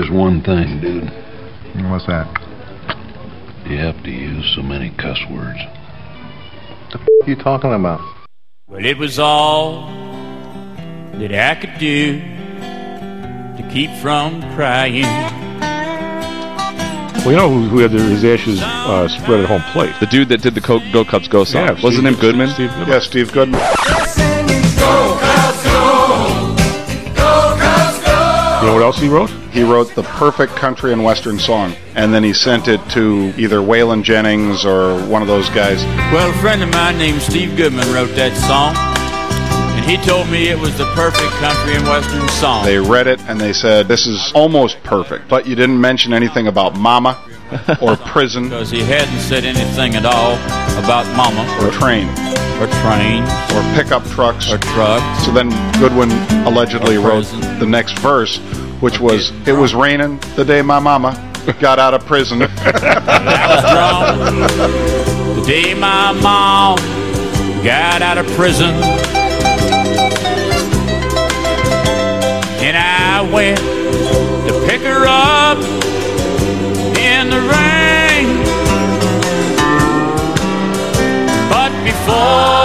just one thing, dude. What's that? You have to use so many cuss words. The f- you talking about? Well, it was all that I could do to keep from crying. Well, you know who, who had their, his ashes uh, spread at home plate? The dude that did the Co- Go Cubs Go song. Yeah, Wasn't Steve- him Goodman? Steve Goodman. Yeah, Steve Goodman. Else he wrote? He wrote the perfect country and western song, and then he sent it to either Waylon Jennings or one of those guys. Well, a friend of mine named Steve Goodman wrote that song, and he told me it was the perfect country and western song. They read it and they said, This is almost perfect, but you didn't mention anything about mama or prison because he hadn't said anything at all about mama or train or train or pickup trucks. or trucks. So then Goodman allegedly wrote the next verse, which was, It was raining the day my mama got out of prison. I was drawn the day my mom got out of prison. And I went to pick her up in the rain. But before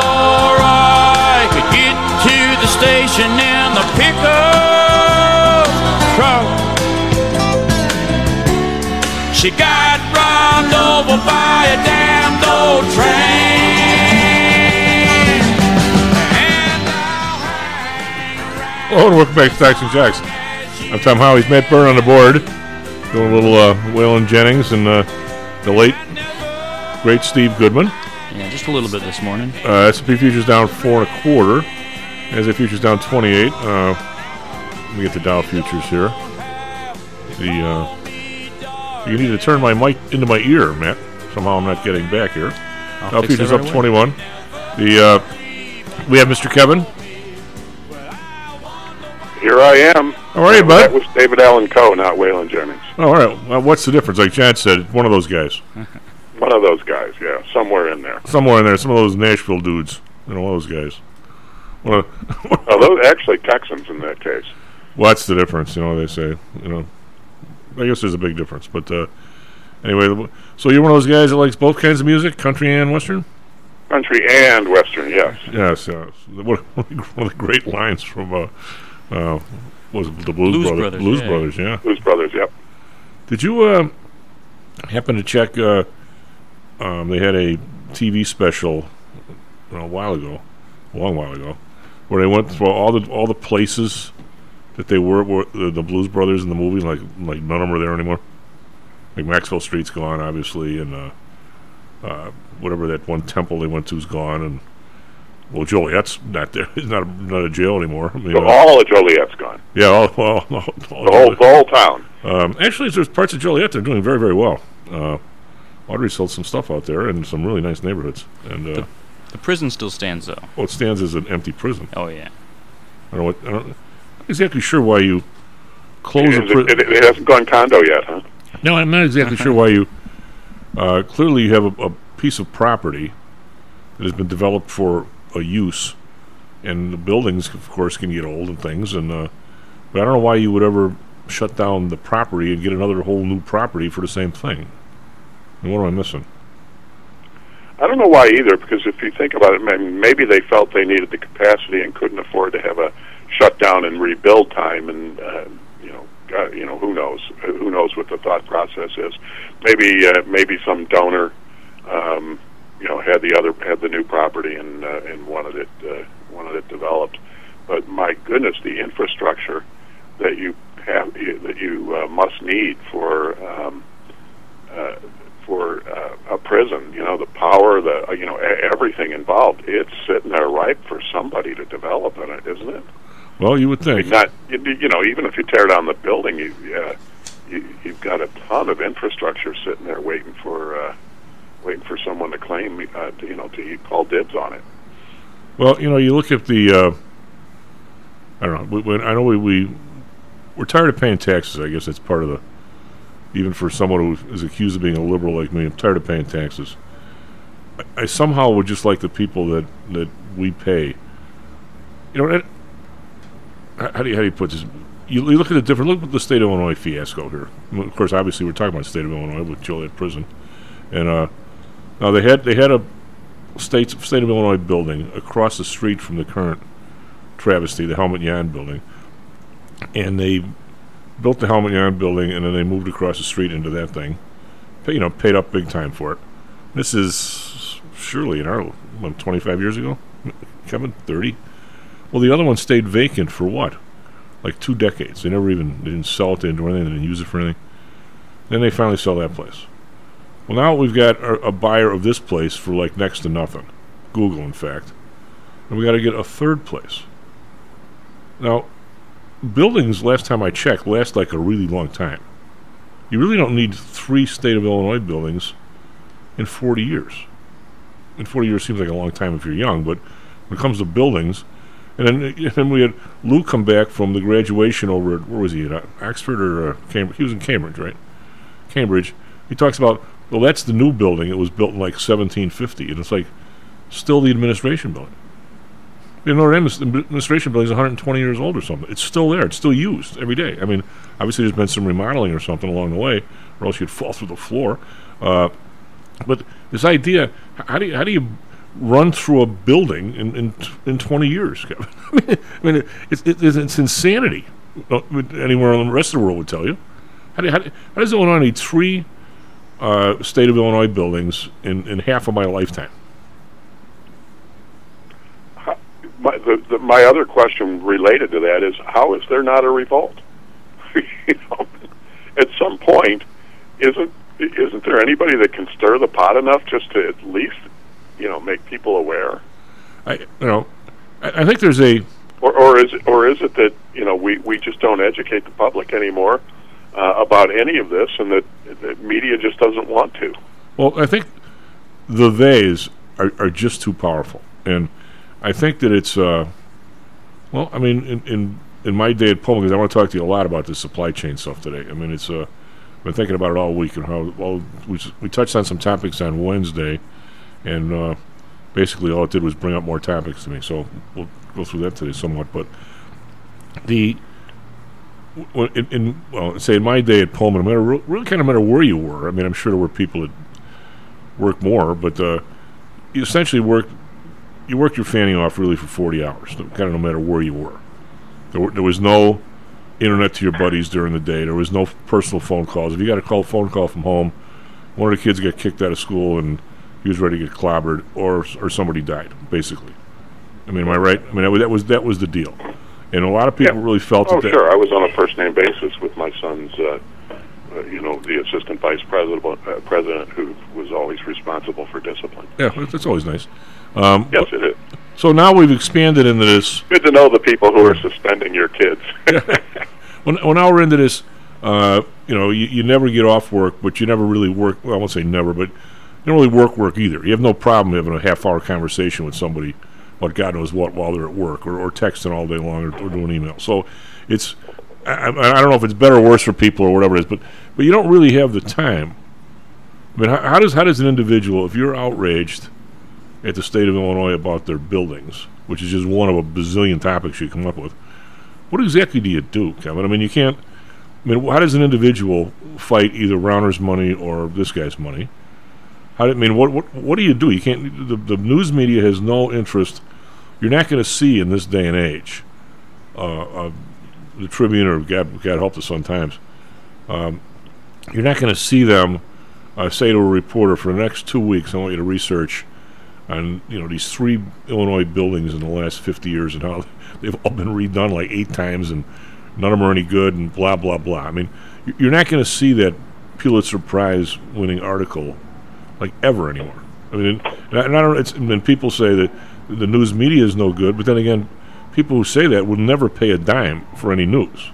Oh, and welcome back to Stocks and Jocks. I'm Tom Howie's Matt Byrne on the board. Doing a little uh, Waylon Jennings and uh, the late, great Steve Goodman. Yeah, just a little bit this morning. Uh, S&P futures down four and a quarter. As futures down 28. Uh, let me get the Dow futures here. The uh, you need to turn my mic into my ear, Matt. Somehow I'm not getting back here. I'll Dow futures that up away. 21. The uh, we have Mr. Kevin. Here I am. How are you, That was David Allen Coe, not Waylon Jennings. Oh, all right. Well, what's the difference? Like Chad said, one of those guys. One of those guys, yeah, somewhere in there. Somewhere in there, some of those Nashville dudes. You know, one of those guys. One of, those actually Texans in that case. well, that's the difference, you know, they say. You know, I guess there's a big difference. But uh, anyway, so you're one of those guys that likes both kinds of music, country and western? Country and Western, yes. Yes, yes. One one of the great lines from, uh, uh, was the Blues, Blues Brothers? Brothers, Blues yeah. Brothers, yeah. Blues Brothers, yep. Did you uh, happen to check? Uh, um, they had a TV special a while ago, a long while ago, where they went through all the all the places that they were, were the, the Blues Brothers in the movie. Like like none of them are there anymore. Like Maxwell Street's gone, obviously, and uh, uh, whatever that one temple they went to is gone, and well, Joliet's not there. He's not a, not a jail anymore. I mean, So uh, all of Joliet's gone. yeah, all, all, all, all The whole, the whole town. um, actually, there's parts of Joliet that are doing very, very well. Uh, Audrey sold some stuff out there in some really nice neighborhoods, and uh, The prison still stands though. well, it stands as an empty prison. Oh yeah. I don't know what. I don't, I'm not exactly sure why you close a prison. it, it, it hasn't gone condo yet, huh? No, I'm not exactly sure why you. Uh, clearly, you have a, a piece of property that has been developed for a use, and the buildings, of course, can get old and things. And uh, but I don't know why you would ever shut down the property and get another whole new property for the same thing. And what am I missing? I don't know why either, because if you think about it, maybe they felt they needed the capacity and couldn't afford to have a shutdown and rebuild time, and uh, you know, God, you know, who knows? Who knows what the thought process is? Maybe, uh, maybe some donor, um, you know, had the other had the new property and uh, and wanted it uh, wanted it developed. But my goodness, the infrastructure that you have that you uh, must need for um, uh, for uh, a prison. You know, the power, the uh, you know, everything involved. It's sitting there ripe for somebody to develop in it, isn't it? Well, you would I think. mean, not you, you know, even if you tear down the building, you, uh, you you've got a ton of infrastructure sitting there waiting for uh, waiting for someone to claim, uh, to, you know, to call dibs on it. Well, you know, you look at the. Uh, I don't know. We, when, I know we, we we're tired of paying taxes. I guess that's part of the. Even for someone who is accused of being a liberal like me, I'm tired of paying taxes. I, I somehow would just like the people that that we pay. You know, how how do you how do you put this? you, you look at the different. Look at the state of Illinois fiasco here. Of course, obviously, we're talking about the state of Illinois with Joliet Prison, and uh, now they had they had a state state of Illinois building across the street from the current travesty, the Helmut Jahn building, and they built the Helmut Jahn building, and then they moved across the street into that thing. You know, paid up big time for it. This is surely in our what, 25 years ago, Kevin, 30. Well, the other one stayed vacant for what? Like two decades. They never even they didn't sell it, they didn't do anything, they didn't use it for anything. Then they finally sell that place. Well, now we've got a, a buyer of this place for like next to nothing. Google, in fact. And we got to get a third place. Now, buildings, last time I checked, last like a really long time. You really don't need three state of Illinois buildings in 40 years. And 40 years seems like a long time if you're young, but when it comes to buildings, and then, and then we had Lou come back from the graduation over at, where was he, at Oxford or uh, Cambridge? He was in Cambridge, right? Cambridge. He talks about, well, that's the new building. It was built in like 1750. And it's like, still the administration building. You know, the administration building is 120 years old or something. It's still there. It's still used every day. I mean, obviously there's been some remodeling or something along the way, or else you'd fall through the floor. Uh, but this idea, how do you, how do you run through a building in in, in 20 years? I mean, I mean it's, it's, it's insanity. Uh, anywhere in the rest of the world would tell you. How, do, how, do, how does Illinois need three uh, state of Illinois buildings in, in half of my lifetime? my, the, the, my other question related to that is how is there not a revolt? you know, at some point, isn't isn't there anybody that can stir the pot enough just to at least you know make people aware? I you know I, I think there's a or or is it, or is it that you know we we just don't educate the public anymore uh, about any of this, and that, that media just doesn't want to? Well, I think the theys are, are just too powerful, and I think that it's uh, well. I mean, in, in in my day at Pullman, because I want to talk to you a lot about the supply chain stuff today. I mean, it's uh, I've been thinking about it all week and how well we we touched on some topics on Wednesday, and uh, basically all it did was bring up more topics to me. So we'll go through that today somewhat. But the in, in well, say in my day at Pullman, no matter really kind of matter where you were. I mean, I'm sure there were people that worked more, but uh, you essentially worked you worked your fanny off really for 40 hours, kind of no matter where you were. There, were, there was no internet to your buddies during the day. There was no personal phone calls. If you got a call, phone call from home, one of the kids got kicked out of school and he was ready to get clobbered, or or somebody died. Basically, I mean, am I right? I mean, that was that was, that was the deal, and a lot of people yeah. really felt. Oh, that sure. I was on a first name basis with my son's. Uh, uh, you know, the assistant vice president, uh, president who was always responsible for discipline. Yeah, that's always nice. Um, yes, it is. So now we've expanded into this. Good to know the people who are suspending your kids. well, well, now we're into this. Uh, you know, you, you never get off work, but you never really work. Well, I won't say never, but you don't really work work either. You have no problem having a half hour conversation with somebody about God knows what while they're at work, or, or texting all day long, or, or doing email. So it's I, I, don't know if it's better or worse for people or whatever it is, but but you don't really have the time. I mean, how, how does how does an individual, if you're outraged at the state of Illinois about their buildings, which is just one of a bazillion topics you come up with, what exactly do you do, Kevin? I mean, you can't. I mean, how does an individual fight either Rauner's money or this guy's money? How do, I mean, what what what do you do? You can't. The, the news media has no interest. You're not going to see in this day and age. Uh, uh, the Tribune or God, God help the Sun Times, um, you're not going to see them uh, say to a reporter for the next two weeks, I want you to research on you know these three Illinois buildings in the last 50 years and how they've all been redone like eight times and none of them are any good and blah blah blah. I mean, you're not going to see that Pulitzer Prize winning article like ever anymore. I mean, and I, and I don't. It's, and people say that the news media is no good, but then again, people who say that would never pay a dime for any news.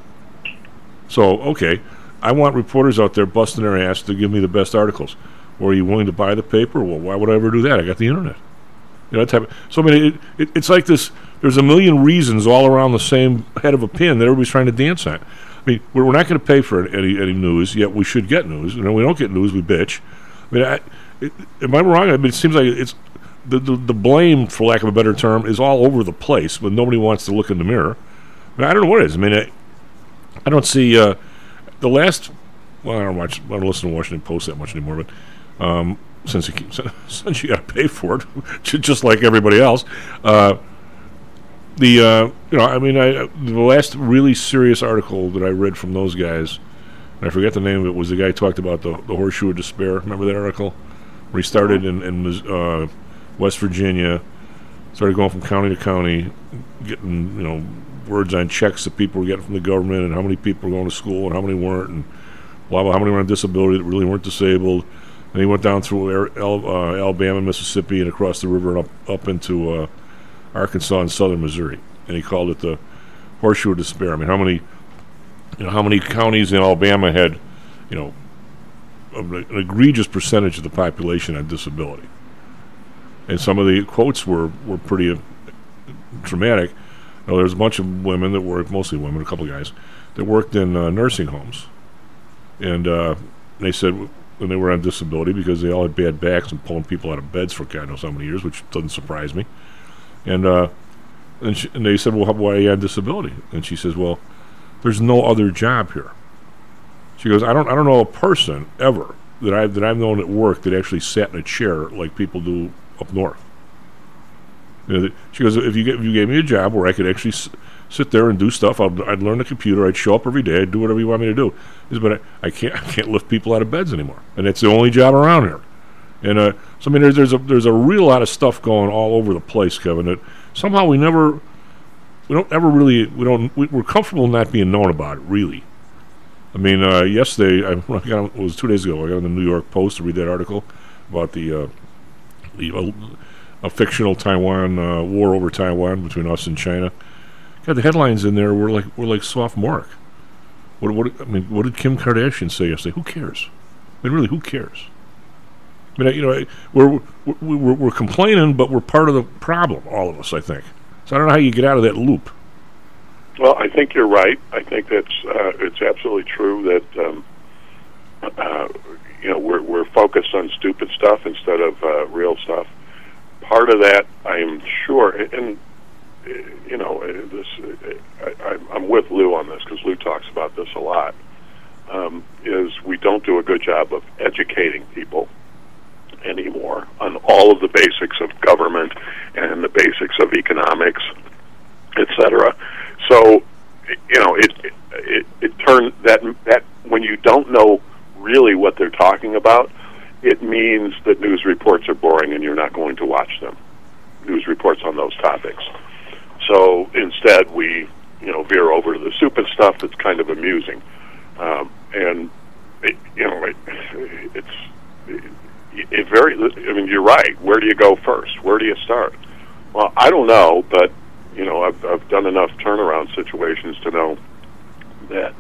So, okay, I want reporters out there busting their ass to give me the best articles. Or are you willing to buy the paper? Well, why would I ever do that? I got the internet. You know, type of, so I mean, it, it, it's like this. There's a million reasons all around the same head of a pin that everybody's trying to dance on. I mean, we're, we're not going to pay for any, any news, yet we should get news. You know, we don't get news, we bitch. I mean, I, it, am I wrong? I mean, it seems like it's the, the, the blame, for lack of a better term, is all over the place, but nobody wants to look in the mirror. I, mean, I don't know what it is. I mean, I don't see uh, the last. Well, I don't watch. I don't listen to Washington Post that much anymore, but um, since you since you got to pay for it, just like everybody else. Uh, the uh, you know, I mean, I the last really serious article that I read from those guys, and I forget the name of it, was the guy who talked about the the horseshoe of despair. Remember that article? Where he started in, in Mis- uh, West Virginia, started going from county to county, getting you know words on checks that people were getting from the government, and how many people were going to school, and how many weren't, and blah blah. How many were on disability that really weren't disabled. And he went down through uh, Alabama, Mississippi, and across the river and up up into uh, Arkansas and southern Missouri, and he called it the horseshoe of despair. I mean, how many, you know, how many counties in Alabama had, you know, an egregious percentage of the population on disability, and some of the quotes were were pretty dramatic. Now, there's a bunch of women that worked, mostly women, a couple guys, that worked in uh, nursing homes, and uh, they said when they were on disability because they all had bad backs and pulling people out of beds for God knows how many years, which doesn't surprise me. And uh, and, she, and they said, "Well, how- why are you on disability?" And she says, "Well, there's no other job here." She goes, "I don't, I don't know a person ever that I that I've known at work that actually sat in a chair like people do up north." You know, she goes, "If you get, if you gave me a job where I could actually s- sit there and do stuff, I'd, I'd learn the computer, I'd show up every day, I'd do whatever you want me to do." But I, I can't, I can't lift people out of beds anymore, and it's the only job around here. And uh, so I mean, there's there's a there's a real lot of stuff going all over the place, Kevin. That somehow we never, we don't ever really, we don't, we, we're comfortable not being known about it. Really, I mean, uh, yesterday I, I got it was two days ago. I got on the New York Post to read that article about the uh, uh, a fictional Taiwan uh, war over Taiwan between us and China. God, the headlines in there were like were like sophomoric. What what I mean, what did Kim Kardashian say yesterday? Who cares? I mean, really, who cares? I mean, you know, we're we're, we're we're complaining, but we're part of the problem, all of us. I think. So I don't know how you get out of that loop. Well, I think you're right. I think that's uh, it's absolutely true that um, uh, you know we're we're focused on stupid stuff instead of uh, real stuff. Part of that, I'm sure, and uh, you know, uh, this uh, I, I'm- with Lou on this because Lou talks about this a lot. Um, is we don't do a good job of educating people anymore on all of the basics of government and the basics of economics, etc. So, you know, it it it turns that that when you don't know really what they're talking about, it means that news reports are boring and you're not going to watch them. News reports on those topics. So instead, we you know veer over to the stupid stuff that's kind of amusing, um, and it, you know it, it's it, it very. I mean, you're right. Where do you go first? Where do you start? Well, I don't know, but you know, I've, I've done enough turnaround situations to know that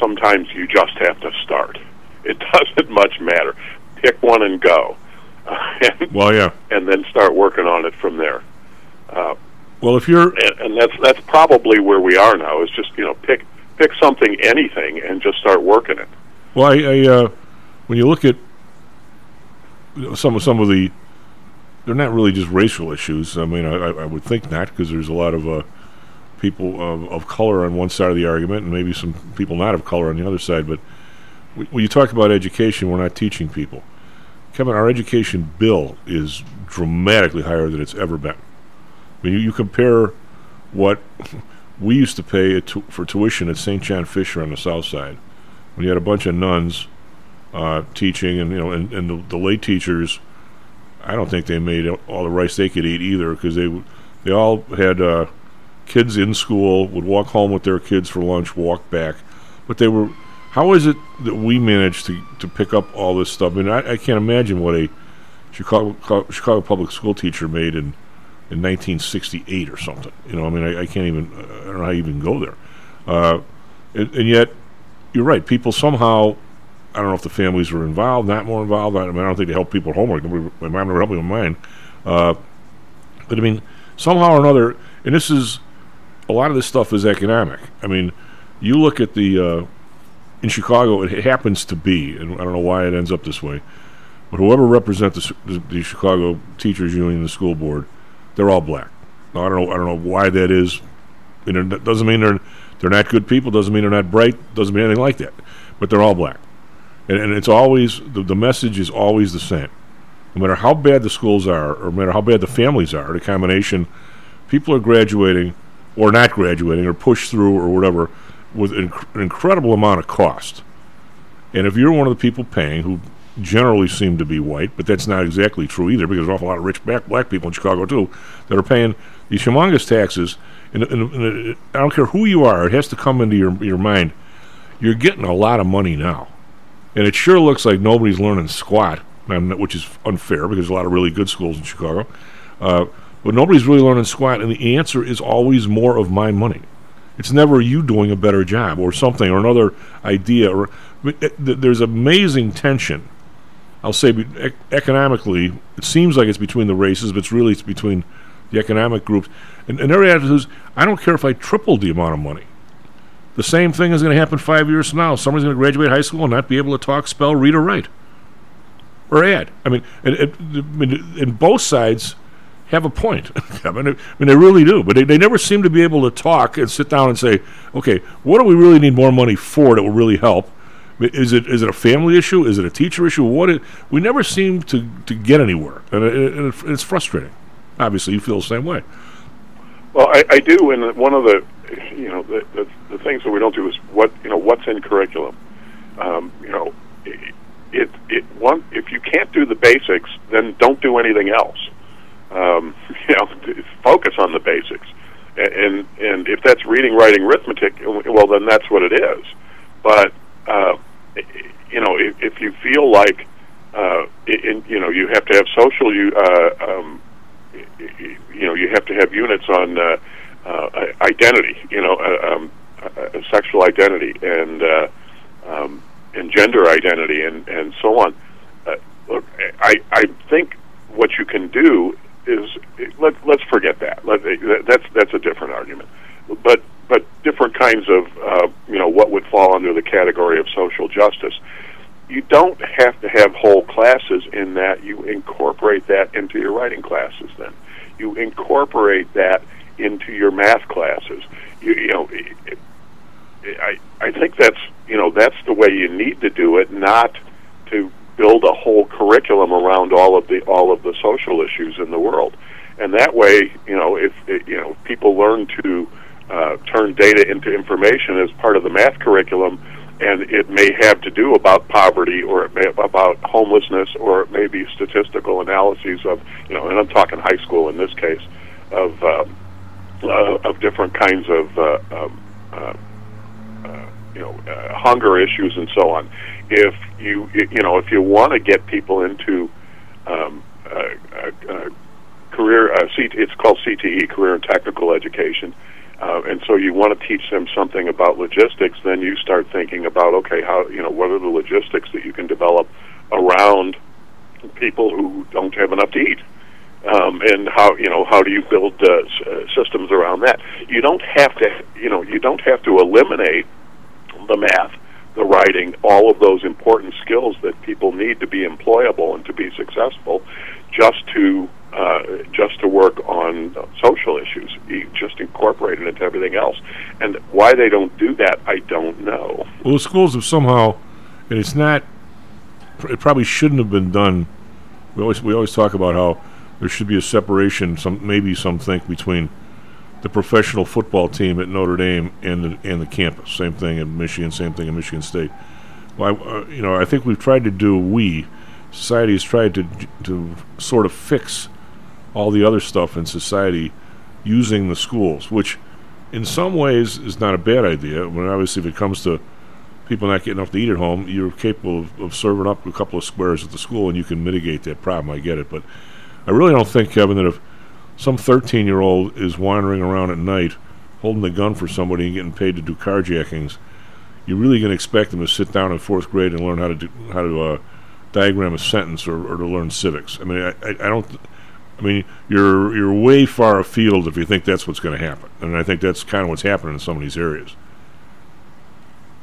sometimes you just have to start. It doesn't much matter. Pick one and go, and, Well, yeah. and then start working on it from there. Uh, Well, if you're and, and that's that's probably where we are now. Is just you know pick pick something, anything, and just start working it. Well, I, I uh, when you look at some of some of the, they're not really just racial issues. I mean, I, I would think not because there's a lot of uh, people of, of color on one side of the argument, and maybe some people not of color on the other side. But when you talk about education, we're not teaching people. Kevin, our education bill is dramatically higher than it's ever been. I you, you compare what we used to pay tu- for tuition at St. John Fisher on the south side when you had a bunch of nuns uh, teaching, and you know, and, and the, the lay teachers, I don't think they made all the rice they could eat either, because they they all had uh, kids in school, would walk home with their kids for lunch, walk back, but they were. How is it that we managed to, to pick up all this stuff? I mean, I, I can't imagine what a Chicago Chicago public school teacher made in in 1968 or something. You know, I mean, I, I can't even. I don't know how you even go there. Uh, and, and yet, you're right. People somehow, I don't know if the families were involved, not more involved. I, mean, I don't think they help people with homework. My mom never helped me with mine. Uh, but I mean, somehow or another, and this is a lot of this stuff is economic. I mean, you look at the uh, in Chicago, it happens to be, and I don't know why it ends up this way, but whoever represents the, the, Chicago Teachers Union, the school board, they're all black. Now, I don't know. I don't know why that is. You know, that doesn't mean they're They're not good people. Doesn't mean they're not bright. Doesn't mean anything like that. But they're all black, and, and it's always the, the message is always the same. No matter how bad the schools are, or no matter how bad the families are, the combination, people are graduating or not graduating or pushed through or whatever with inc- an incredible amount of cost. And if you're one of the people paying, who generally seem to be white, but that's not exactly true either, because there's an awful lot of rich black, black people in Chicago too that are paying these humongous taxes. And, and, and I don't care who you are; it has to come into your your mind. You're getting a lot of money now, and it sure looks like nobody's learning squat, which is unfair because there's a lot of really good schools in Chicago. Uh, but nobody's really learning squat, and the answer is always more of my money. It's never you doing a better job or something or another idea. Or eh, there's amazing tension. I'll say ec- economically, it seems like it's between the races, but it's really it's between the economic groups. And, and their attitude is, I don't care if I triple the amount of money. The same thing is going to happen five years from now. Somebody's going to graduate high school and not be able to talk, spell, read, or write, or add. I mean, and, and both sides have a point. I, mean, I mean, they really do. But they, they never seem to be able to talk and sit down and say, okay, what do we really need more money for that will really help? Is it is it a family issue? Is it a teacher issue? What? It, we never seem to, to get anywhere, and, it, it, it's frustrating. Obviously, you feel the same way. Well, I, I do, and one of the you know the, the, the things that we don't do is what you know what's in curriculum. Um, you know, it it one if you can't do the basics, then don't do anything else um, you know, focus on the basics. And and if that's reading, writing, arithmetic, well, then that's what it is. But uh, you know, if, if you feel like uh, in, you know you have to have social, you uh, um, you know you have to have units on uh, uh, identity, you know, uh, um, uh, sexual identity and uh, um, and gender identity and and so on. Uh, look, I I think what you can do is let let's forget that. Let, that's that's a different argument. But but different kinds of uh, you know what would fall under the category of social justice. You don't have to have whole classes in that. You incorporate that into your writing classes. Then you incorporate that into your math classes. You, you know, it, I I think that's you know that's the way you need to do it, not to build a whole curriculum around all of the all of the social issues in the world, and that way, you know, if you know people learn to uh, turn data into information as part of the math curriculum, and it may have to do about poverty or it may about homelessness or it may be statistical analyses of you know, and I'm talking high school in this case of uh, uh, of different kinds of uh, um, uh, uh, you know uh, hunger issues and so on if you you know if you want to get people into um, uh, uh, uh career, uh, it's called CTE, career and technical education. Uh, and so you want to teach them something about logistics, then you start thinking about okay, how you know what are the logistics that you can develop around people who don't have enough to eat, um, and how you know how do you build uh, s- systems around that? You don't have to you know you don't have to eliminate the math the writing, all of those important skills that people need to be employable and to be successful, just to uh, just to work on social issues. Just incorporate it into everything else. And why they don't do that, I don't know. Well, the schools have somehow, and it's not. It probably shouldn't have been done. We always we always talk about how there should be a separation. Some maybe some think between the professional football team at Notre Dame and the, and the campus. Same thing in Michigan. Same thing in Michigan State. Well, I, uh, you know, I think we've tried to do. We society has tried to to sort of fix all the other stuff in society using the schools, which in some ways is not a bad idea. When obviously, if it comes to people not getting enough to eat at home, you're capable of, of serving up a couple of squares at the school, and you can mitigate that problem. I get it, but I really don't think, Kevin, that if some 13 year old is wandering around at night holding a gun for somebody and getting paid to do carjackings, you're really going to expect them to sit down in fourth grade and learn how to do, how to uh, diagram a sentence or, or, to learn civics. I mean, I, I, I, don't. I mean, you're you're way far afield if you think that's what's going to happen, and I think that's kind of what's happening in some of these areas.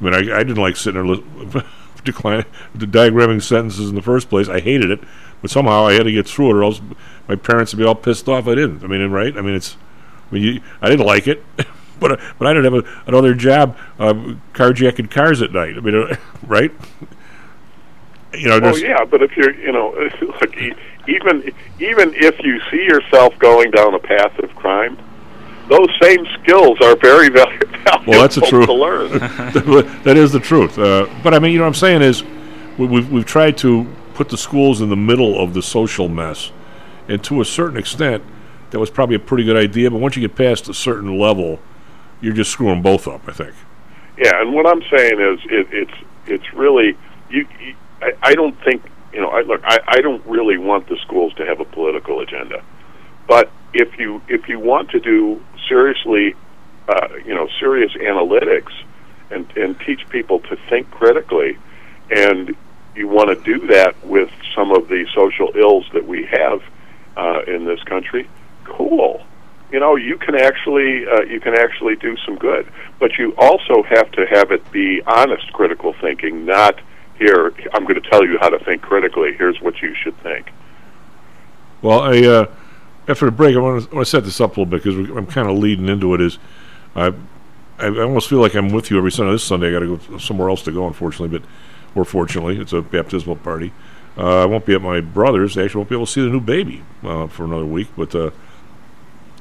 I mean, I, I didn't like sitting there diagramming sentences in the first place. I hated it, but somehow I had to get through it, or else my parents would be all pissed off I didn't. I mean, right? I mean, it's. I mean, you, I didn't like it, but but I didn't have a, another job uh, carjacking cars at night. I mean, uh, right? You know, Oh yeah, but if you're, you know, look, even even if you see yourself going down a path of crime, those same skills are very valuable Well, that's the truth. to learn. that is the truth. Uh, but I mean, you know, what I'm saying is, we, we've we've tried to put the schools in the middle of the social mess, and to a certain extent, that was probably a pretty good idea. But once you get past a certain level, you're just screwing both up. I think. Yeah, and what I'm saying is, it, it's it's really you. you I, I don't think you know. I look. I, I don't really want the schools to have a political agenda, but if you if you want to do seriously, uh, you know, serious analytics, and and teach people to think critically, and you want to do that with some of the social ills that we have uh, in this country, cool. You know, you can actually uh, you can actually do some good, but you also have to have it be honest, critical thinking, not here. I'm going to tell you how to think critically. Here's what you should think. Well, I uh, after the break, I want to set this up a little bit because I'm kind of leading into it. Is I, I almost feel like I'm with you every Sunday. This Sunday, I got to go somewhere else to go, unfortunately, but or fortunately, it's a baptismal party. Uh, I won't be at my brother's. I actually won't be able to see the new baby uh, for another week. But uh,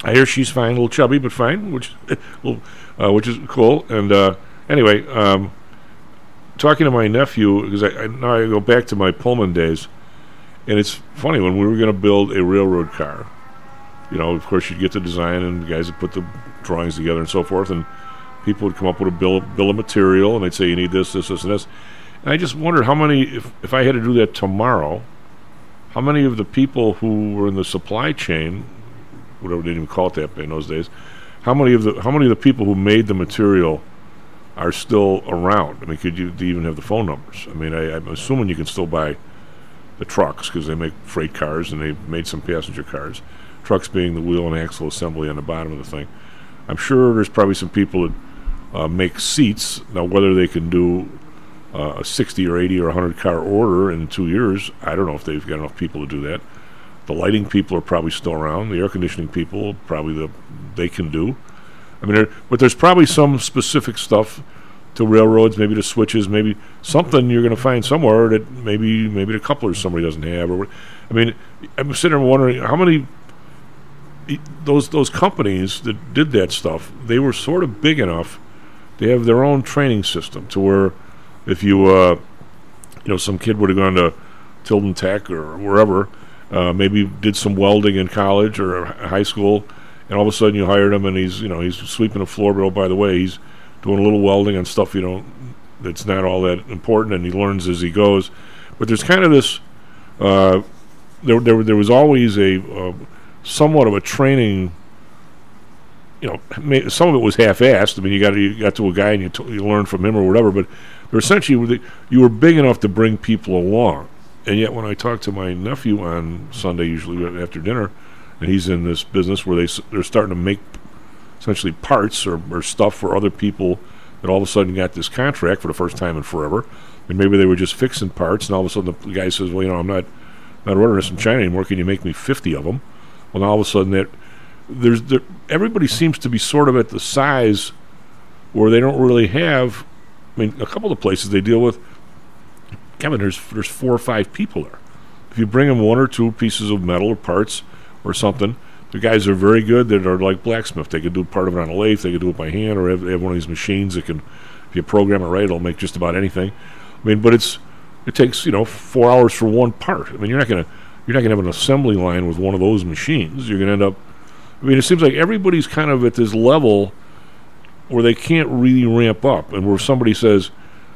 I hear she's fine, a little chubby, but fine, which uh, which is cool. And uh, anyway, um, talking to my nephew because I, I now I go back to my Pullman days. And it's funny when we were going to build a railroad car. You know, of course, you'd get the design and the guys would put the drawings together and so forth, and people would come up with a bill bill of material, and they'd say you need this, this, this, and this. And I just wondered how many, if if I had to do that tomorrow, how many of the people who were in the supply chain, whatever they didn't even call it that in those days, how many of the how many of the people who made the material are still around? I mean, could you even have the phone numbers? I mean, I, I'm assuming you can still buy the trucks because they make freight cars and they've made some passenger cars. Trucks being the wheel and axle assembly on the bottom of the thing. I'm sure there's probably some people that uh, make seats. Now, whether they can do uh, a 60 or 80 or 100 car order in two years, I don't know if they've got enough people to do that. The lighting people are probably still around. The air conditioning people probably the they can do. I mean, but there's probably some specific stuff to railroads, maybe to switches, maybe something you're going to find somewhere that maybe maybe the couplers somebody doesn't have. Or I mean, I'm sitting there wondering how many those those companies that did that stuff. They were sort of big enough. They have their own training system to where if you uh, you know some kid would have gone to Tilden Tech or wherever, uh, maybe did some welding in college or high school, and all of a sudden you hired him and he's you know he's sweeping the floor. But oh by the way, he's doing a little welding on stuff you don't that's not all that important, and he learns as he goes. But there's kind of this. Uh, there, there, there was always a uh, somewhat of a training. You know, some of it was half-assed. I mean, you got you got to a guy and you, t- you learned from him or whatever. But there essentially you were big enough to bring people along. And yet, when I talk to my nephew on Sunday, usually after dinner, and he's in this business where they they're starting to make essentially parts or, or stuff for other people that all of a sudden got this contract for the first time in forever. And maybe they were just fixing parts, and all of a sudden the guy says, "Well, you know, I'm not not ordering this from China anymore. Can you make me 50 of them?" Well, now all of a sudden that there's there, everybody seems to be sort of at the size where they don't really have. I mean, a couple of places they deal with. Kevin, there's there's four or five people there. If you bring them one or two pieces of metal or parts or something, the guys are very good. That are like blacksmith. They can do part of it on a lathe. They can do it by hand, or have, they have one of these machines that can, if you program it right, it'll make just about anything. I mean, but it's it takes you know four hours for one part. I mean, you're not gonna you're not gonna have an assembly line with one of those machines. You're gonna end up. I mean, it seems like everybody's kind of at this level where they can't really ramp up, and where somebody says,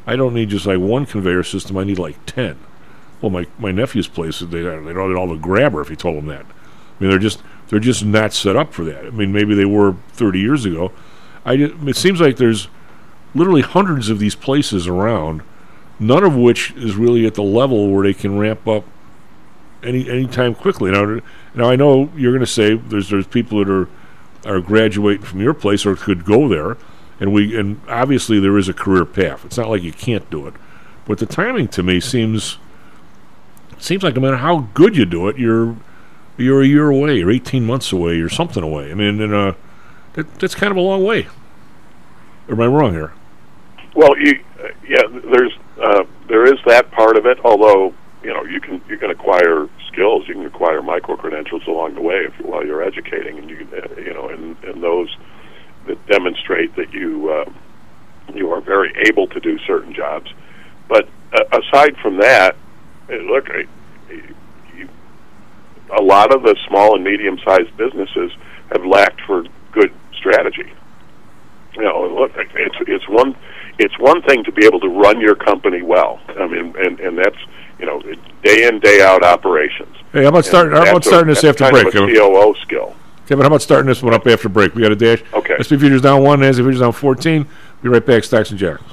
"I don't need just like one conveyor system. I need like 10. Well, my my nephew's place they they don't all the grabber if you told them that. I mean, they're just they're just not set up for that. I mean, maybe they were 30 years ago. I it seems like there's literally hundreds of these places around, none of which is really at the level where they can ramp up any time quickly. Now, now I know you're going to say there's there's people that are are graduating from your place or could go there, and we and obviously there is a career path. It's not like you can't do it, but the timing to me seems seems like no matter how good you do it, you're you're a year away, or 18 months away, or something away. I mean, uh, that, that's kind of a long way. Or am I wrong here? Well, you, uh, yeah, there's uh, there is that part of it. Although you know you can you can acquire skills, you can acquire micro credentials along the way if, while you're educating, and you uh, you know, and, and those that demonstrate that you uh, you are very able to do certain jobs. But uh, aside from that, uh, look, I, you, a lot of the small and medium-sized businesses have lacked for good strategy. You know, look, it's it's one it's one thing to be able to run your company well. I mean, and and that's you know day in day out operations. Hey, how about starting? How about starting this after break? Kind of a COO skill. Kevin, how about starting this one up after break? We got a dash. Okay. SP futures down one, NASDAQ futures down 14. Be right back, Stocks and Jocks.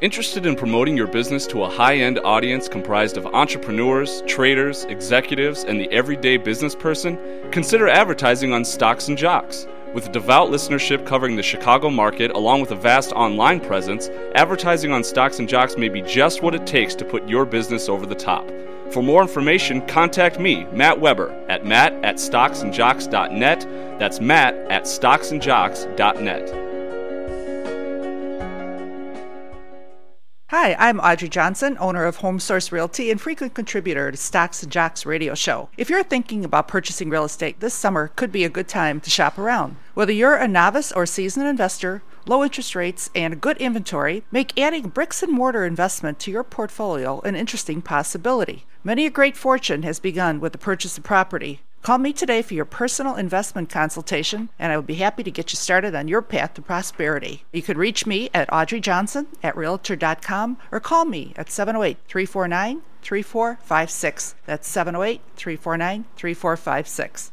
Interested in promoting your business to a high end audience comprised of entrepreneurs, traders, executives, and the everyday business person? Consider advertising on Stocks and Jocks. With devout listenership covering the Chicago market, along with a vast online presence, advertising on Stocks and Jocks may be just what it takes to put your business over the top. For more information, contact me, Matt Weber, at matt at stocksandjocks.net. That's matt at stocksandjocks.net. Hi, I'm Audrey Johnson, owner of Home Source Realty and frequent contributor to Stocks and Jocks radio show. If you're thinking about purchasing real estate this summer could be a good time to shop around. Whether you're a novice or seasoned investor, low interest rates and good inventory make adding bricks and mortar investment to your portfolio an interesting possibility. Many a great fortune has begun with the purchase of property. Call me today for your personal investment consultation, and I will be happy to get you started on your path to prosperity. You can reach me at Audrey Johnson at Realtor.com or call me at 708 349 3456. That's 708 349 3456.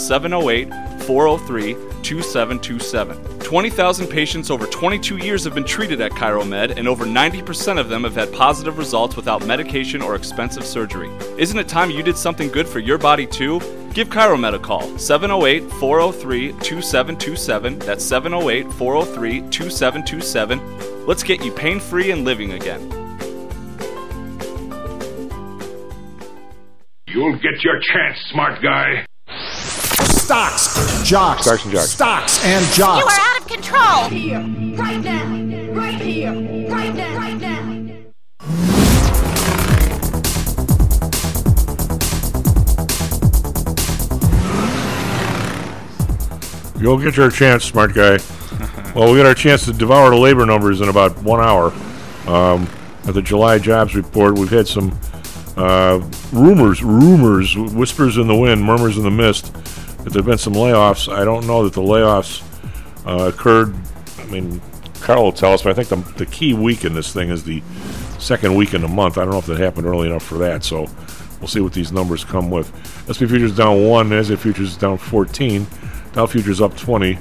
708 403 2727. 20,000 patients over 22 years have been treated at ChiroMed, and over 90% of them have had positive results without medication or expensive surgery. Isn't it time you did something good for your body too? Give ChiroMed a call, 708 403 2727. That's 708 403 2727. Let's get you pain free and living again. You'll get your chance, smart guy. Stocks, jocks, Stocks and jocks. stocks and jocks. You are out of control. Here, right now, right here, right now, right now. You'll get your chance, smart guy. well, we got our chance to devour the labor numbers in about one hour. Um, at the July jobs report, we've had some uh, rumors, rumors, whispers in the wind, murmurs in the mist that there have been some layoffs. I don't know that the layoffs uh, occurred. I mean, Carl will tell us, but I think the, the key week in this thing is the second week in the month. I don't know if that happened early enough for that, so we'll see what these numbers come with. SP futures down one, NASDAQ futures down 14, Dow futures up 20.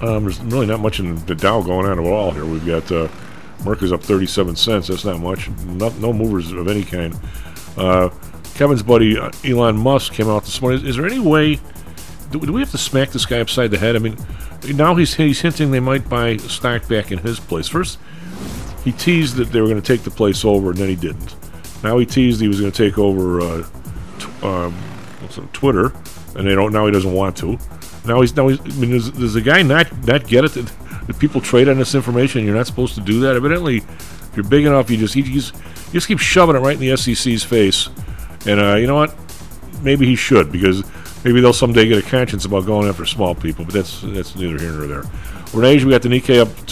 Um, there's really not much in the Dow going on at all here. We've got uh, Merck is up 37 cents. That's not much. No, no movers of any kind. Uh, Kevin's buddy uh, Elon Musk came out this morning. Is, there any way? Do, we have to smack this guy upside the head? I mean, now he's he's hinting they might buy stock back in his place. First, he teased that they were going to take the place over, and then he didn't. Now he teased he was going to take over uh, um, it, Twitter, and they don't. Now he doesn't want to. Now he's now he's. I mean, does, does the guy not not get it that, that people trade on this information? You're not supposed to do that. Evidently, if you're big enough, you just you just, you just keep shoving it right in the SEC's face. And uh, you know what? Maybe he should because maybe they'll someday get a conscience about going after small people. But that's that's neither here nor there. We're in Asia. We got the Nikkei up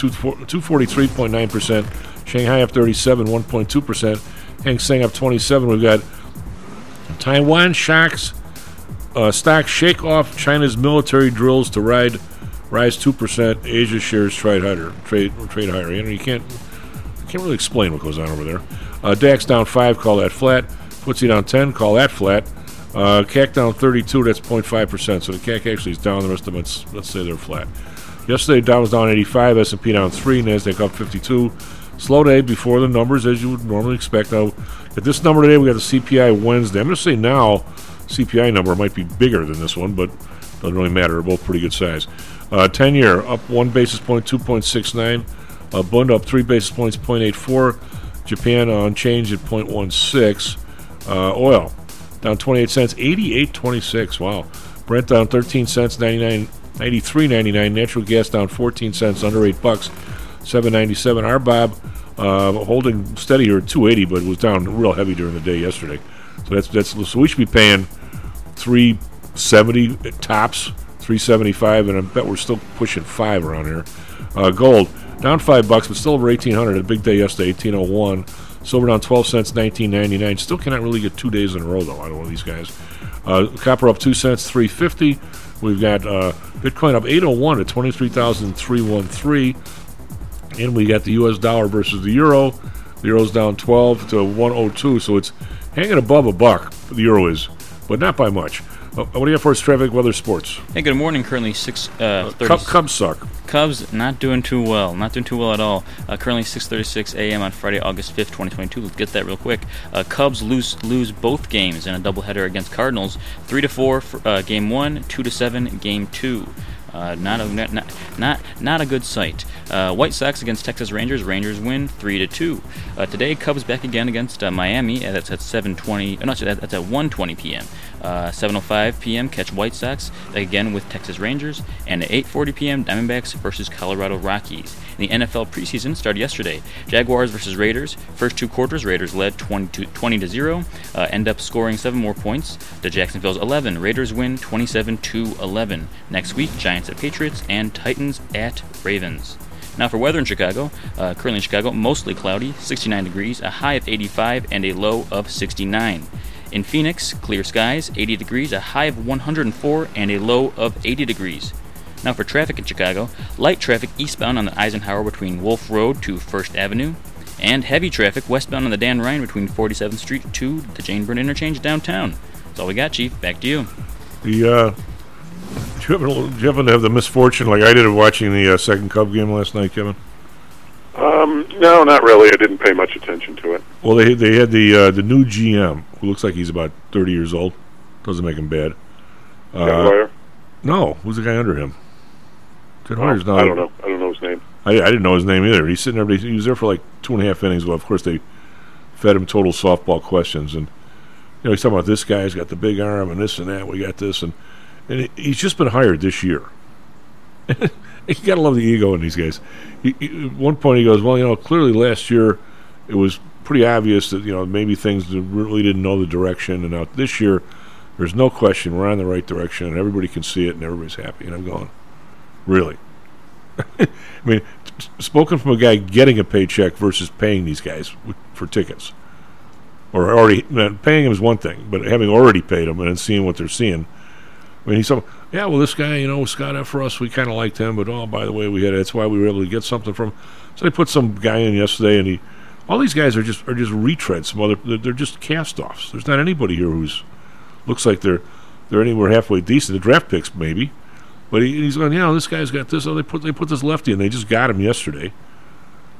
two forty three point nine percent. Shanghai up thirty seven one point two percent. Hang Seng up twenty seven. We've got Taiwan shocks uh, shake off China's military drills to ride rise two percent. Asia shares trade higher. Trade trade higher. You know you can't can't really explain what goes on over there. Uh, DAX down five. Call that flat. FTSE down ten. Call that flat. Uh, CAC down 32. That's 0.5 percent. So the CAC actually is down. The rest of them, let's, say they're flat. Yesterday, Dow was down 85, S&P down 3, NASDAQ up 52. Slow day before the numbers, as you would normally expect. Now, at this number today, we got the CPI Wednesday. I'm going to say now, CPI number might be bigger than this one, but doesn't really matter. They're both pretty good size. Uh, 10 year up 1 basis point, 2.69. Uh, Bund up 3 basis points, 0.84. Japan unchanged at 0.16. Uh, oil down 28 cents, 88.26. Wow. Brent down 13 cents, 99, 93.99. Natural gas down 14 cents, under 8 bucks, 7.97. RBOB uh, holding steady here at 280, but was down real heavy during the day yesterday. So that's that's so we should be paying 370 tops, 375, and I bet we're still pushing five around here. Uh, gold down five bucks, but still over 1800. A big day yesterday, 1801. Silver down 12 cents, 1999. Still cannot really get two days in a row though. I don't know these guys. Uh, copper up two cents, 350. We've got uh, Bitcoin up 801 at 23,313. And we got the U.S. dollar versus the euro. The euro's down 12 to 102, so it's hanging above a buck. The euro is, but not by much. Uh, what do you have for us, traffic, weather, sports? Hey, good morning. Currently six uh, thirty. Cub, Cubs suck. Cubs not doing too well. Not doing too well at all. Uh, currently 6:36 a.m. on Friday, August 5th, 2022. Let's get that real quick. Uh, Cubs lose lose both games in a doubleheader against Cardinals. Three to four for uh, game one. Two to seven game two. Uh, not a not, not not a good sight. Uh, White Sox against Texas Rangers. Rangers win three to two. Uh, today, Cubs back again against uh, Miami. Uh, that's at 7:20. Uh, no, that's at 1:20 p.m. 7:05 p.m. Catch White Sox again with Texas Rangers, and at 8:40 p.m. Diamondbacks versus Colorado Rockies. The NFL preseason started yesterday. Jaguars versus Raiders. First two quarters, Raiders led 20 to, 20 to 0. Uh, end up scoring seven more points to Jacksonville's 11. Raiders win 27 to 11. Next week, Giants at Patriots and Titans at Ravens. Now for weather in Chicago. Uh, currently in Chicago, mostly cloudy, 69 degrees, a high of 85, and a low of 69. In Phoenix, clear skies, 80 degrees, a high of 104, and a low of 80 degrees. Now for traffic in Chicago, light traffic eastbound on the Eisenhower between Wolf Road to First Avenue, and heavy traffic westbound on the Dan Ryan between 47th Street to the Jane Byrne Interchange downtown. That's all we got, Chief. Back to you. The uh, did you, happen, did you happen to have the misfortune, like I did, of watching the uh, second Cub game last night, Kevin? Um, no, not really. I didn't pay much attention to it. Well, they they had the uh, the new GM, who looks like he's about 30 years old. Doesn't make him bad. Uh, Hoyer? No, who's the guy under him? Ted Oh, not. I don't know. I don't know his name. I, I didn't know his name either. He's sitting there. He was there for like two and a half innings. Well, of course they fed him total softball questions, and you know he's talking about this guy's got the big arm and this and that. We got this, and and he- he's just been hired this year. you gotta love the ego in these guys. He, he- at one point he goes, "Well, you know, clearly last year it was pretty obvious that you know maybe things really didn't know the direction, and now this year there's no question we're on the right direction, and everybody can see it, and everybody's happy." And I'm going, "Really?" I mean, t- spoken from a guy getting a paycheck versus paying these guys w- for tickets, or already paying them is one thing, but having already paid them and then seeing what they're seeing. I mean, he's some, yeah. Well, this guy, you know, Scott F. us, we kind of liked him, but oh, by the way, we had that's why we were able to get something from. So they put some guy in yesterday, and he, all these guys are just are just retreads. Other, they're, they're just cast-offs. There's not anybody here who's looks like they're they're anywhere halfway decent. The draft picks maybe, but he, he's going, you know, this guy's got this. Oh, they put they put this lefty, and they just got him yesterday.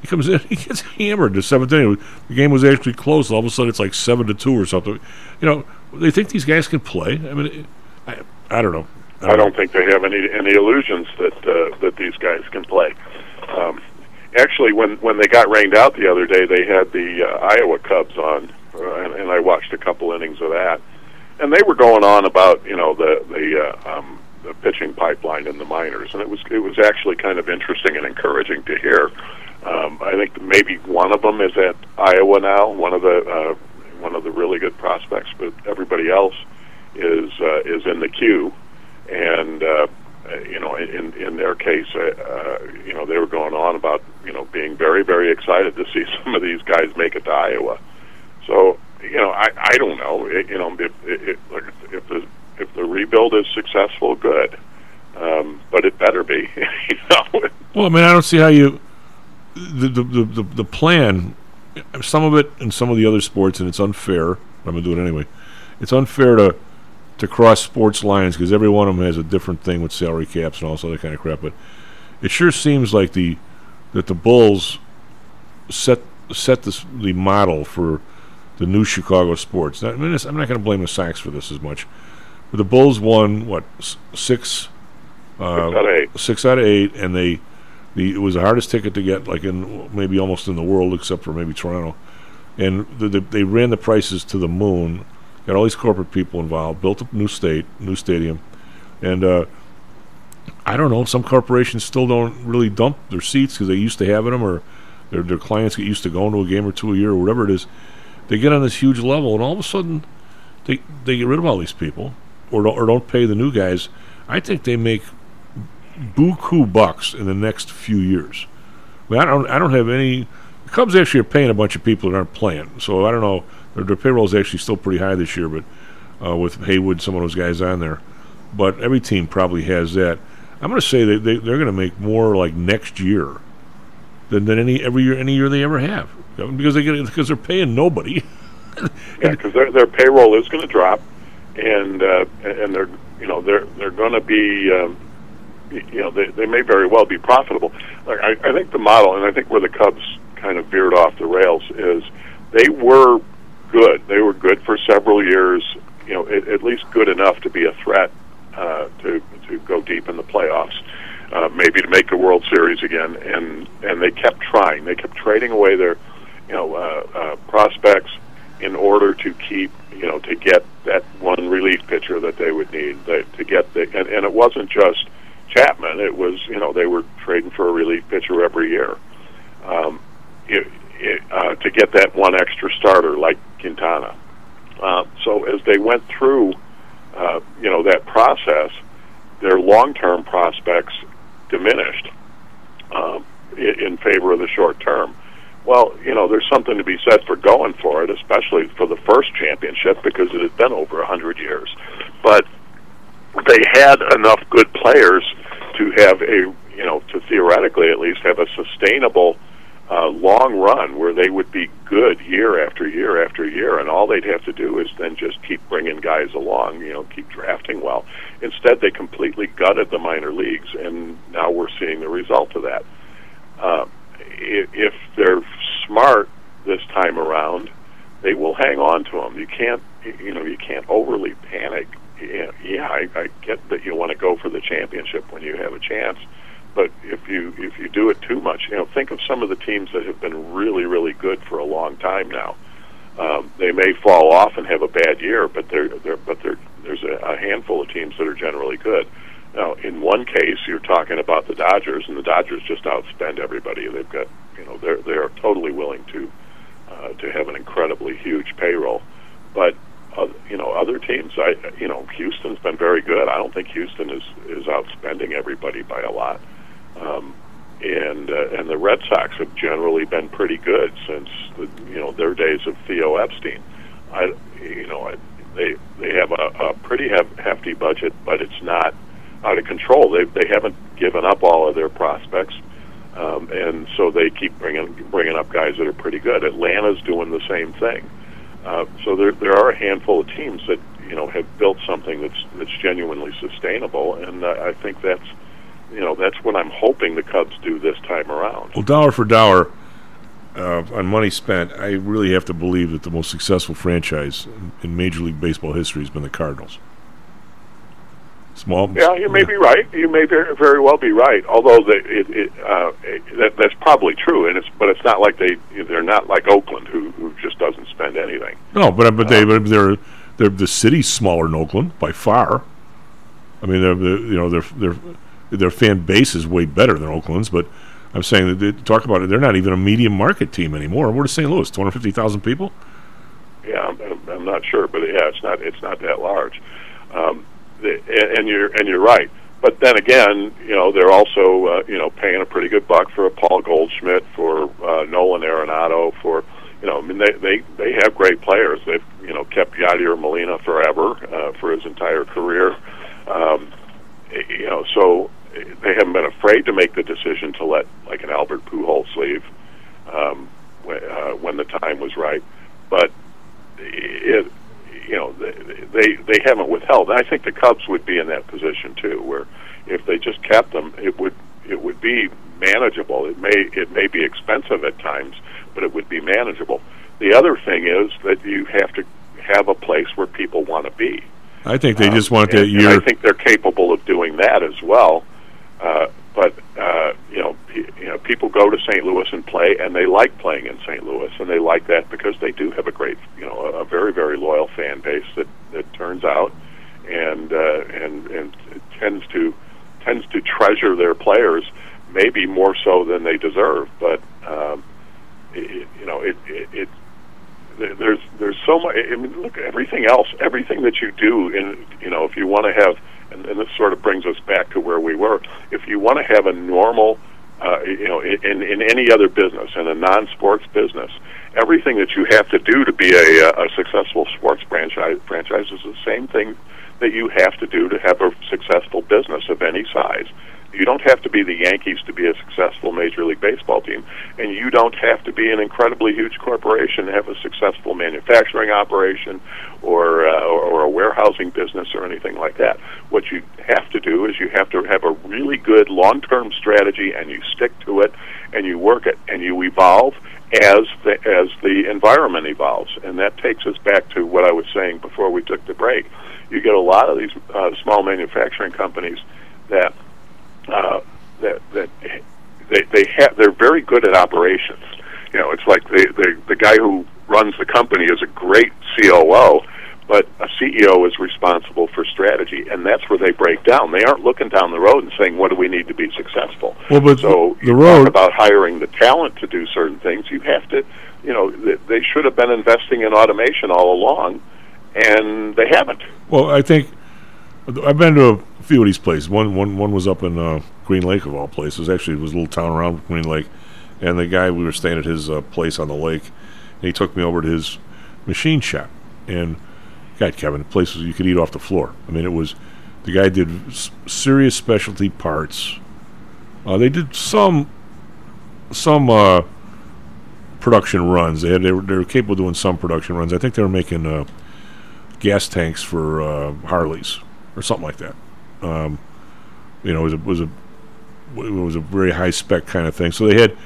He comes in, he gets hammered the seventh inning. The game was actually close. All of a sudden, it's like seven to two or something. You know, they think these guys can play. I mean, I, I don't know. I don't think they have any any illusions that uh, that these guys can play. Um, actually, when when they got rained out the other day, they had the uh, Iowa Cubs on, uh, and, and I watched a couple innings of that, and they were going on about you know the the uh, um, the pitching pipeline in the minors, and it was it was actually kind of interesting and encouraging to hear. Um, I think maybe one of them is at Iowa now, one of the uh, one of the really good prospects, but everybody else is uh, is in the queue, and uh, you know, in in their case, uh, uh, you know, they were going on about you know being very very excited to see some of these guys make it to Iowa. So you know, I I don't know, it, you know, if if if the if the rebuild is successful, good, um, but it better be, you know. Well, I mean, I don't see how you the the the, the, plan. Some of it in some of the other sports, and it's unfair. But I'm gonna do it anyway. It's unfair to to cross sports lines because every one of them has a different thing with salary caps and all this other kind of crap. But it sure seems like the that the Bulls set set this, the model for the new Chicago sports. I mean, I'm not going to blame the Sox for this as much, but the Bulls won what six, uh, out of eight. six out of eight, and they the it was the hardest ticket to get, like in maybe almost in the world, except for maybe Toronto. And the, the, they ran the prices to the moon. Got all these corporate people involved. Built a new state, new stadium, and uh, I don't know. Some corporations still don't really dump their seats because they used to having them, or their their clients get used to going to a game or two a year, or whatever it is. They get on this huge level, and all of a sudden, they they get rid of all these people, or don't, or don't pay the new guys. I think they make buku bucks in the next few years. I, mean, I don't I don't have any. The Cubs actually are paying a bunch of people that aren't playing, so I don't know. Their, payroll is actually still pretty high this year, but uh, with Heyward, some of those guys on there. But every team probably has that. I'm going to say that they, they're going to make more like next year than, than any every year any year they ever have because they get because they're paying nobody. Yeah, because their their payroll is going to drop, and uh, and they're you know they're they're going to be um, you know they they may very well be profitable. I, I think the model, and I think where the Cubs kind of veered off the rails is they were good. They were good for several years. You know, at, at least good enough to be a threat uh, to to go deep in the playoffs. Uh, maybe to make the World Series again, and and they kept trying. They kept trading away their, you know, uh, uh, prospects in order to keep, you know, to get that one relief pitcher that they would need. They, to get the, and, and it wasn't just Chapman. It was, you know, they were trading for a relief pitcher every year. Um, it, uh, to get that one extra starter like Quintana. Uh, so as they went through, uh, you know, that process, their long-term prospects diminished um, in, in favor of the short term. Well, you know, there's something to be said for going for it, especially for the first championship because it had been over a hundred years. But they had enough good players to have a, you know, to theoretically at least have a sustainable uh, long run where they would be good year after year after year, and all they'd have to do is then just keep bringing guys along, you know, keep drafting well. Instead, they completely gutted the minor leagues, and now we're seeing the result of that. Uh, if they're smart this time around, they will hang on to them. You can't, you know, you can't overly panic. Yeah, I, I get that you want to go for the championship when you have a chance, but if you if you do it too much, you know, think of some of the teams that have been really really good for a long time now. Um, they may fall off and have a bad year, but they're, they're but they're, there's a, a handful of teams that are generally good. Now, in one case, you're talking about the Dodgers, and the Dodgers just outspend everybody. They've got, you know, they're they're totally willing to uh, to have an incredibly huge payroll. But uh, you know, other teams, I you know, Houston's been very good. I don't think Houston is is outspending everybody by a lot. Um, and uh, and the Red Sox have generally been pretty good since the, you know their days of Theo Epstein. I you know I, they they have a, a pretty hef- hefty budget, but it's not out of control. They they haven't given up all of their prospects, um, and so they keep bringing bringing up guys that are pretty good. Atlanta's doing the same thing. Uh, so there there are a handful of teams that you know have built something that's that's genuinely sustainable, and uh, I think that's you know that's what I'm hoping the Cubs do this time around. Well, dollar for dollar uh, on money spent, I really have to believe that the most successful franchise in, Major League Baseball history has been the Cardinals. Small, Yeah, you may be right. You may very, very well be right. Although it, it, uh, it, that, that's probably true, and it's but it's not like they they're not like Oakland who who just doesn't spend anything. No, but but they but they're they're the city's smaller than Oakland by far. I mean, they're, you know they're you know their their their fan base is way better than Oakland's, but I'm saying that they talk about it. They're not even a medium market team anymore. Is St. Louis? Two hundred fifty thousand people. Yeah, I'm, I'm- I'm not sure, but yeah, it's not it's not that large. Um, the, and, and you're and you're right. But then again, you know, they're also uh, you know paying a pretty good buck for a Paul Goldschmidt, for uh, Nolan Arenado, for you know, I mean they they they have great players. They've you know kept Yadier Molina forever uh, for his entire career. Um, you know, so they haven't been afraid to make the decision to let like an Albert Pujols leave um, when, uh, when the time was right. But it, you know, they, they haven't withheld. And I think the Cubs would be in that position too, where if they just kept them, it would it would be manageable. It may it may be expensive at times, but it would be manageable. The other thing is that you have to have a place where people want to be. I think they just want Um, that and, and year. I think they're capable of doing that as well. Uh, but uh, you know, pe- you know, people go to St. Louis and play, and they like playing in St. Louis, and they like that because they do have a great, you know, a, a very very loyal fan base that that turns out and uh, and and tends to tends to treasure their players, maybe more so than they deserve. But um, it, you know, it, it, it there's there's so much. I mean, look, everything else, everything that you do, in you know, if you want to have, and, and this sort of brings us back to where we were. If you want to have a normal, uh, you know, in in any other business, in a non-sports business, everything that you have to do to be a, a successful sports franchise franchise is the same thing that you have to do to have a successful business of any size. You don't have to be the Yankees to be a successful Major League Baseball team, and you don't have to be an incredibly huge corporation to have a successful manufacturing operation or, uh, or, or a warehousing business or anything like that. What you have to do is you have to have a good long-term strategy, and you stick to it, and you work it, and you evolve as the as the environment evolves, and that takes us back to what I was saying before we took the break. You get a lot of these uh, small manufacturing companies that uh, that that they they have they're very good at operations. You know, it's like the the the guy who runs the company is a great COO, CEO is responsible for strategy, and that's where they break down. They aren't looking down the road and saying, "What do we need to be successful?" Well, but so the road- about hiring the talent to do certain things. You have to, you know, they should have been investing in automation all along, and they haven't. Well, I think I've been to a few of these places. One, one, one was up in uh, Green Lake of all places. Actually, it was a little town around Green Lake, and the guy we were staying at his uh, place on the lake, and he took me over to his machine shop. And God, Kevin, the you could eat off the floor. I mean, it was the guy did s- serious specialty parts. Uh, they did some some uh, production runs. They had they were, they were capable of doing some production runs. I think they were making. Uh, gas tanks for uh, Harleys or something like that. Um, you know, it was a, was a it was a very high spec kind of thing. So they had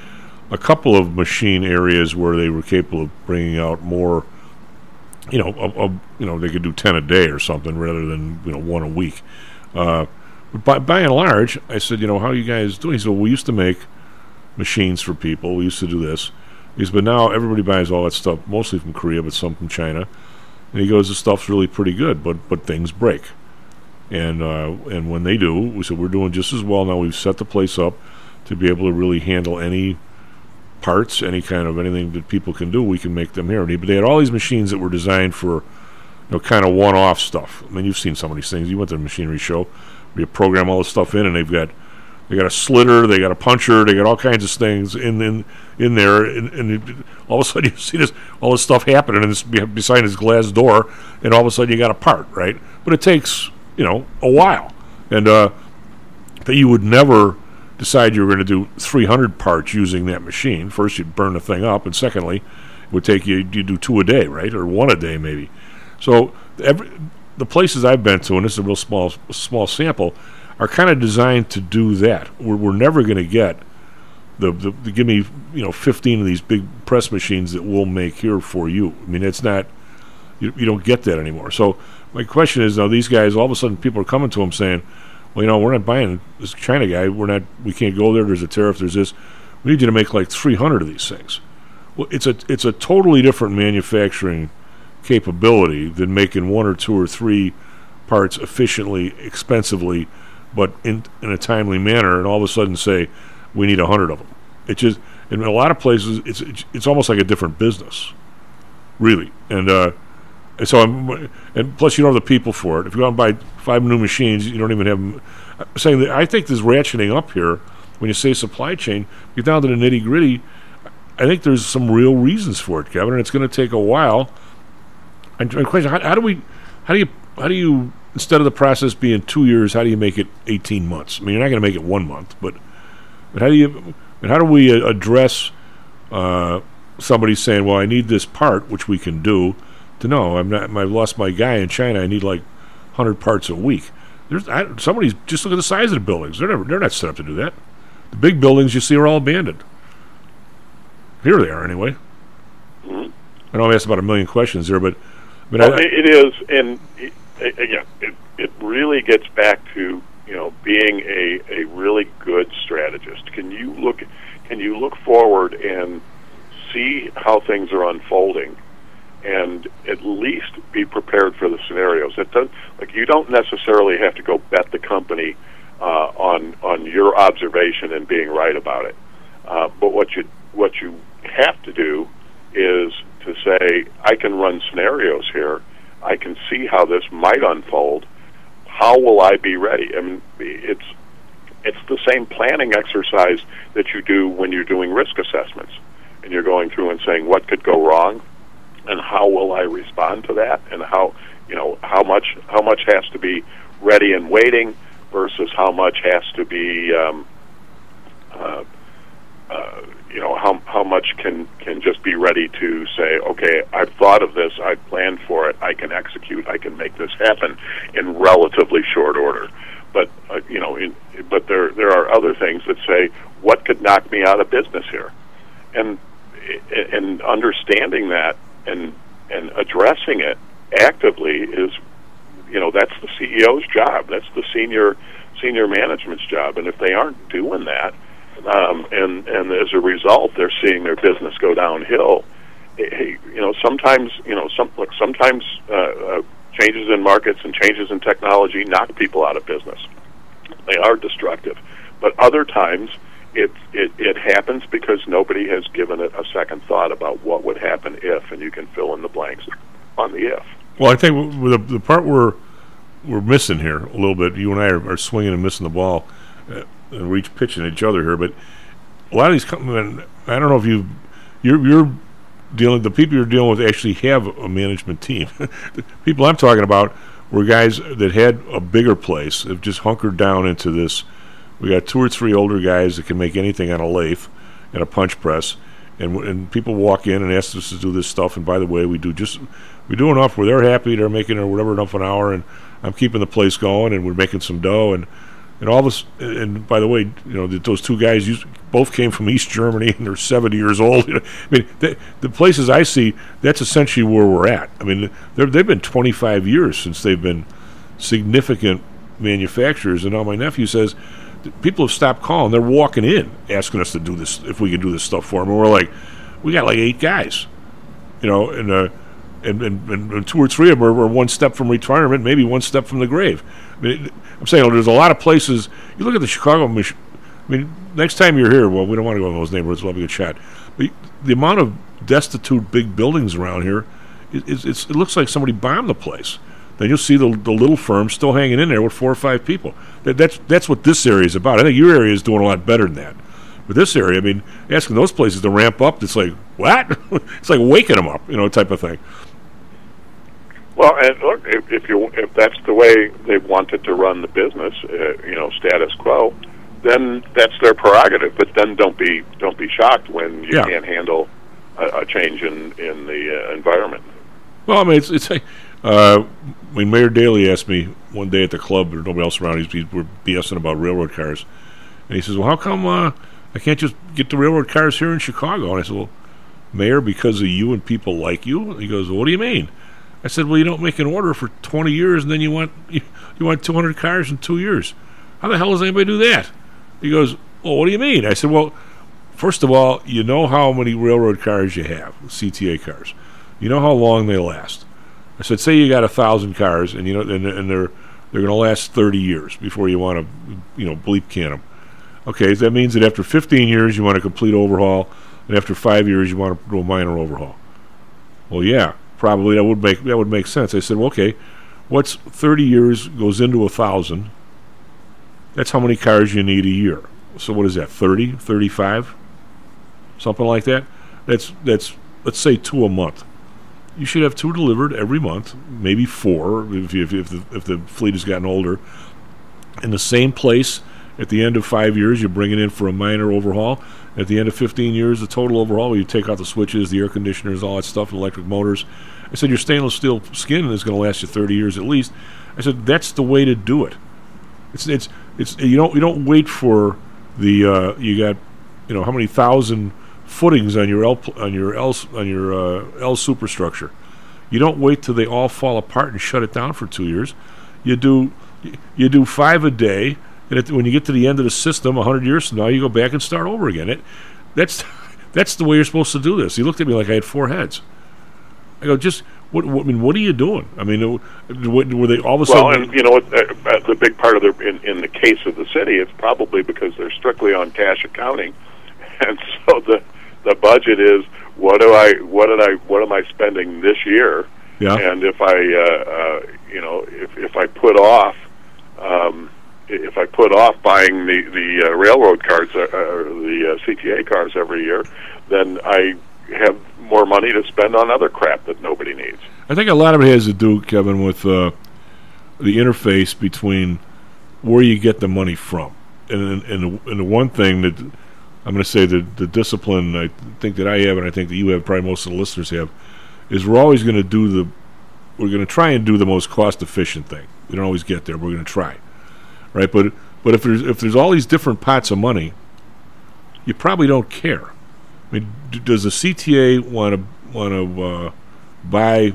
a couple of machine areas where they were capable of bringing out more. You know, of, of, you know they could do ten a day or something rather than you know one a week. Uh, but by, by and large, I said, you know, how are you guys doing? He said, well, we used to make machines for people. We used to do this. He said, but now everybody buys all that stuff, mostly from Korea, but some from China. And he goes, "The stuff's really pretty good, but but things break." And uh, and when they do, we said we're doing just as well now. We've set the place up to be able to really handle any parts, any kind of anything that people can do. We can make them here. But they had all these machines that were designed for, you know, kind of one-off stuff. I mean, you've seen some of these things. You went to the machinery show. You program all this stuff in, and they've got they got a slitter, they got a puncher, they got all kinds of things in in in there, and, and all of a sudden you see this all this stuff happening, and it's be- beside this glass door, and all of a sudden you got a part, right? But it takes you know a while, and uh, that you would never decide you were going to do 300 parts using that machine. First, you'd burn the thing up, and secondly, it would take you you do two a day, right, or one a day maybe. So every the places I've been to, and this is a real small small sample, are kind of designed to do that. We're, we're never going to get the, the, the give me you know 15 of these big press machines that we'll make here for you. I mean, it's not you, you don't get that anymore. So my question is now these guys all of a sudden people are coming to them saying, well, you know, we're not buying this China guy. We're not. We can't go there. There's a tariff. There's this. We need you to make like 300 of these things. Well, it's a it's a totally different manufacturing capability than making one or two or three parts efficiently, expensively, but in in a timely manner, and all of a sudden say we need a hundred of them. It just in a lot of places it's it's, it's almost like a different business, really. And uh, and so I'm, and plus you don't have the people for it. If you go and buy five new machines, you don't even have. 'em- I'm saying that I think this ratcheting up here. When you say supply chain, get down to the nitty gritty. I think there's some real reasons for it, Kevin, and it's going to take a while. And and question: how, how do we, how do you, how do you, instead of the process being two years, how do you make it 18 months? I mean, you're not going to make it one month, but, but how do you, and how do we uh, address uh, somebody saying, "Well, I need this part," which we can do. To know, I'm not. I've lost my guy in China. I need like 100 parts a week. There's I, somebody's just look at the size of the buildings. They're never, they're not set up to do that. The big buildings you see are all abandoned. Here they are, anyway. Mhm. I know I asked about a million questions there, but but Well, I, it is, and it- again, it, it really gets back to you know being a, a really good strategist. Can you look can you look forward and see how things are unfolding, and at least be prepared for the scenarios? It does like you don't necessarily have to go bet the company uh, on on your observation and being right about it. Uh, but what you what you have to do is to say, I can run scenarios here. I can see how this might unfold. How will I be ready? I mean, it's it's the same planning exercise that you do when you're doing risk assessments, and you're going through and saying what could go wrong, and how will I respond to that, and how you know how much how much has to be ready and waiting versus how much has to be um, uh, uh, you know how how much can can just be ready to say okay I've thought of this I've planned for it I can execute I can make this happen in relatively short order. But uh, you know in, but there there are other things that say what could knock me out of business here? And and understanding that and and addressing it actively is you know that's the CEO's job that's the senior senior management's job and if they aren't doing that um, and and as a result, they're seeing their business go downhill. Hey, you know, sometimes you know, some look, sometimes uh, uh, changes in markets and changes in technology knock people out of business. They are destructive, but other times it it, it happens because nobody has given it a second thought about what would happen if, and you can fill in the blanks on the if. well, I think the the part we're we're missing here a little bit. You and I are, are swinging and missing the ball, uh, and we're each pitching each other here. But a lot of these companies, I don't know if you you're you're dealing the people you're dealing with actually have a management team. the people I'm talking about were guys that had a bigger place, have just hunkered down into this. We got two or three older guys that can make anything on a lathe and a punch press, and and people walk in and ask us to do this stuff. And by the way, we do just we do enough where they're happy, they're making or whatever enough an hour, and I'm keeping the place going, and we're making some dough, and and all this. And by the way, you know those two guys used, both came from East Germany, and they're 70 years old. I mean, the, the places I see, that's essentially where we're at. I mean, they've been 25 years since they've been significant manufacturers, and now my nephew says people have stopped calling. They're walking in asking us to do this if we can do this stuff for them. And we're like, we got like eight guys, you know, and uh, and, and, and, two or three of them are, one step from retirement, maybe one step from the grave. I mean, I'm saying there's a lot of places. You look at the Chicago. I mean, next time you're here, well, we don't want to go in those neighborhoods. We'll have a good shot. But the amount of destitute big buildings around here, it, it's, it's, it looks like somebody bombed the place. Then you'll see the, the little firms still hanging in there with four or five people. That, that's that's what this area is about. I think your area is doing a lot better than that. But this area, I mean, asking those places to ramp up, it's like what? it's like waking them up, you know, type of thing. Well, and look, if, if you if that's the way they wanted to run the business, uh, you know, status quo, then that's their prerogative. But then don't be don't be shocked when you Yeah. can't handle a, a change in in the uh, environment. Well, I mean, it's it's. a- Uh, when Mayor Daley asked me one day at the club, there's nobody else around. He's, we're BSing about railroad cars, and he says, "Well, how come uh, I can't just get the railroad cars here in Chicago?" And I said, "Well, Mayor, because of you and people like you." He goes, well, "What do you mean?" I said, "Well, you don't make an order for 20 years, and then you want you, you want 200 cars in two years. How the hell does anybody do that?" He goes, "Well, what do you mean?" I said, "Well." First of all, you know how many railroad cars you have, CTA cars. You know how long they last. I said, say you got a thousand cars, and you know, and, and they're they're going to last thirty years before you want to, you know, bleep can them. Okay, that means that after fifteen years you want a complete overhaul, and after five years you want to do a minor overhaul. Well, yeah, probably that would make that would make sense. I said, well, okay, what's thirty years goes into a thousand? That's how many cars you need a year. So what is that? 30, 35? Something like that. That's that's let's say two a month you should have two delivered every month, maybe four if, if, if, the, if the fleet has gotten older. In the same place at the end of five years, you bring it in for a minor overhaul. At the end of 15 years, the total overhaul, you take out the switches, the air conditioners, all that stuff, electric motors. I said, your stainless steel skin is going to last you 30 years at least. I said, that's the way to do it. It's, it's, it's, you don't, you don't wait for the uh, you got you know how many thousand footings on your L on your L on your uh, L superstructure. You don't wait till they all fall apart and shut it down for two years. You do you do five a day, and at, when you get to the end of the system, hundred years from now, you go back and start over again. It that's that's the way you're supposed to do this. He looked at me like I had four heads. I go, just what? what I mean, what are you doing? I mean, what, were they all of a sudden? Well, and you know, what, uh, the big part of the in, in the case of the city, it's probably because they're strictly on cash accounting, and so the the budget is what do I what did I what am I spending this year? Yeah. And if I uh, uh, you know if if I put off. Um, if I put off buying the the uh, railroad cars, uh, or the uh, CTA cars every year, then I have more money to spend on other crap that nobody needs. I think a lot of it has to do, Kevin, with uh, the interface between where you get the money from, and and, and, the, and the one thing that I'm going to say that the discipline I think that I have, and I think that you have, probably most of the listeners have, is we're always going to do the we're going to try and do the most cost efficient thing. We don't always get there. but We're going to try, right? But but if there's if there's all these different pots of money, you probably don't care. I mean, d- does the CTA want to want to uh, buy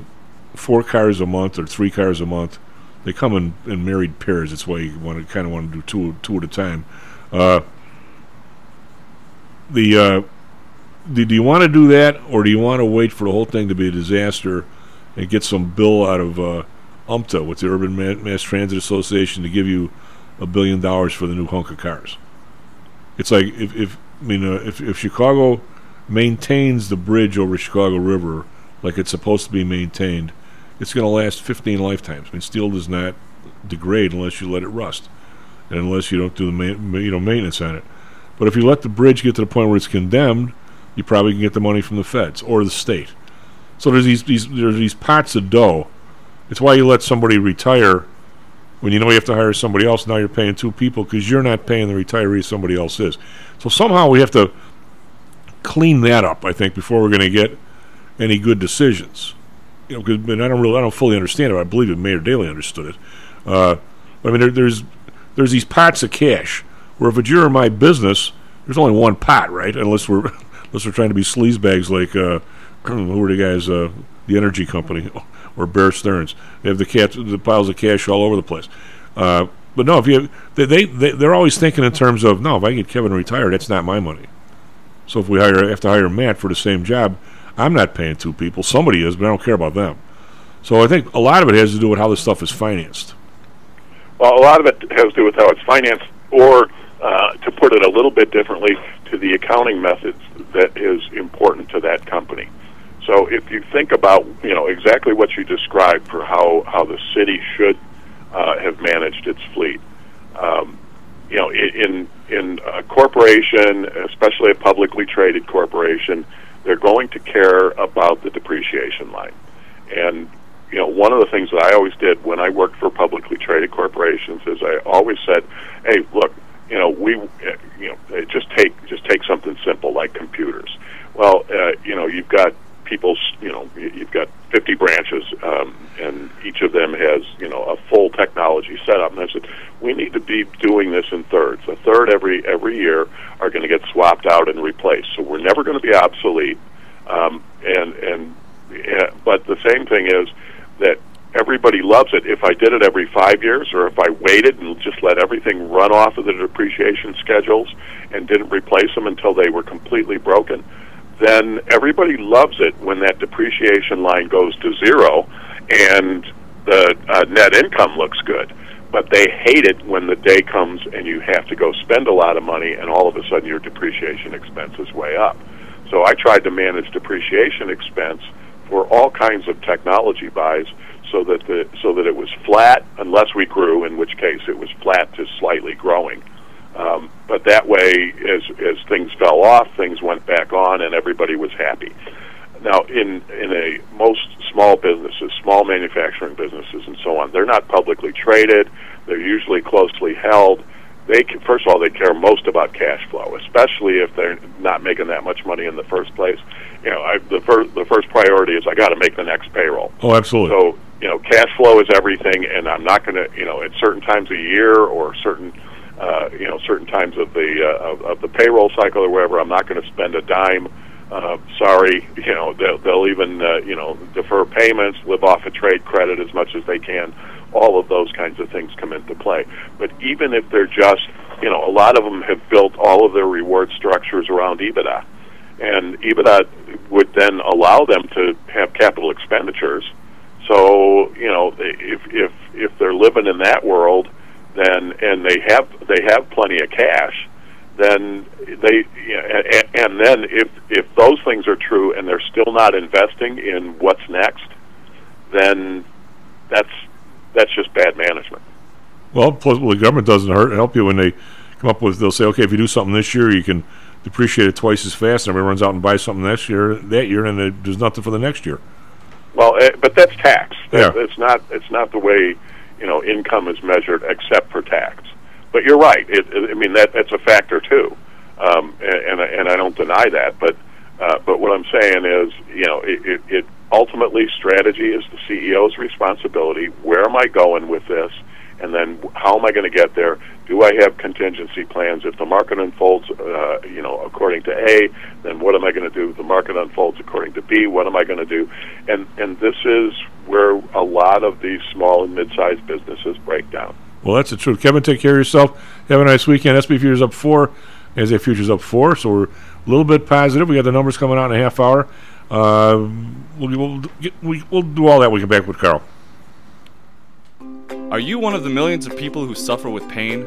four cars a month or three cars a month? They come in, in married pairs. That's why you want to kind of want to do two two at a time. Uh, the uh, do, do you want to do that, or do you want to wait for the whole thing to be a disaster and get some bill out of uh, UMTA with the Urban Ma- Mass Transit Association to give you a billion dollars for the new hunk of cars? It's like if, if I mean uh, if if Chicago maintains the bridge over Chicago River like it's supposed to be maintained, it's going to last 15 lifetimes. I mean, steel does not degrade unless you let it rust, and unless you don't do the ma- you know maintenance on it. But if you let the bridge get to the point where it's condemned, you probably can get the money from the feds or the state. So there's these these there's these pots of dough. It's why you let somebody retire when you know you have to hire somebody else. Now you're paying two people because you're not paying the retiree. Somebody else is. So somehow we have to clean that up. I think before we're going to get any good decisions. You know, 'cause- and I don't really, I don't fully understand it. I believe that Mayor Daley understood it. Uh, I mean, there, there's there's these pots of cash where if it's your or my business, there's only one pot, right? Unless we're unless we're trying to be sleazebags like uh, who are the guys, uh, the energy company or Bear Stearns. They have the cat, the piles of cash all over the place. Uh, but no, if you they they they're always thinking in terms of no, if I get Kevin retired, that's not my money. So if we hire have to hire Matt for the same job, I'm not paying two people. Somebody is, but I don't care about them. So I think a lot of it has to do with how this stuff is financed. Well, a lot of it has to do with how it's financed, or uh, to put it a little bit differently, to the accounting methods that is important to that company. So if you think about, you know, exactly what you described for how, how the city should uh, have managed its fleet, um, you know, in in a corporation, especially a publicly traded corporation, they're going to care about the depreciation line. And you know, one of the things that I always did when I worked for publicly traded corporations is I always said, "Hey, look, you know, we, uh, you know, uh, just take just take something simple like computers. Well, uh, you know, you've got people's, you know, you've got 50 branches, um, and each of them has, you know, a full technology setup. And I said, we need to be doing this in thirds. A third every every year are going to get swapped out and replaced. So we're never going to be obsolete. Um, and and yeah, but the same thing is that everybody loves it if I did it every five years or if I waited and just let everything run off of the depreciation schedules and didn't replace them until they were completely broken, then everybody loves it when that depreciation line goes to zero and the uh, net income looks good. But they hate it when the day comes and you have to go spend a lot of money and all of a sudden your depreciation expense is way up. So I tried to manage depreciation expense for all kinds of technology buys so that the so that it was flat unless we grew, in which case it was flat to slightly growing. Um, but that way, as as things fell off, things went back on, and everybody was happy. Now, in in a most small businesses, small manufacturing businesses, and so on, they're not publicly traded. They're usually closely held. They can, first of all, they care most about cash flow, especially if they're not making that much money in the first place. You know, I, the first the first priority is I got to make the next payroll. Oh, absolutely. So you know, cash flow is everything, and I'm not going to, you know, at certain times a year or certain uh, you know, certain times of the uh, of, of the payroll cycle or whatever. I'm not going to spend a dime. Uh, sorry, you know, they'll, they'll even uh, you know defer payments, live off a trade credit as much as they can. All of those kinds of things come into play. But even if they're just, you know, a lot of them have built all of their reward structures around EBITDA, and EBITDA would then allow them to have capital expenditures. So you know, if if if they're living in that world, then and they have they have plenty of cash, then they and, then if if those things are true and they're still not investing in what's next, then that's that's just bad management. Well, plus, well, the government doesn't hurt help you when they come up with. They'll say, okay, if you do something this year, you can depreciate it twice as fast, and everyone runs out and buys something next year, that year, and it, there's nothing for the next year. Well, eh, but that's tax. Yeah. It's not. It's not the way you know income is measured, except for tax. But you're right. It, it, I mean that that's a factor too, um, and and I- and I don't deny that. But uh, but what I'm saying is, you know, it, it, it ultimately strategy is the CEO's responsibility. Where am I going with this? And then how am I going to get there? Do I have contingency plans? If the market unfolds, uh, you know, according to A, then what am I going to do? If the market unfolds according to B, what am I going to do? And and this is where a lot of these small and mid-sized businesses break down. Well, that's the truth. Kevin, take care of yourself. Have a nice weekend. SP Futures up four. NSA Futures up four. So we're a little bit positive. We got the numbers coming out in a half hour. Uh, we'll, we'll, get, we, we'll do all that. We can back with Carl. Are you one of the millions of people who suffer with pain?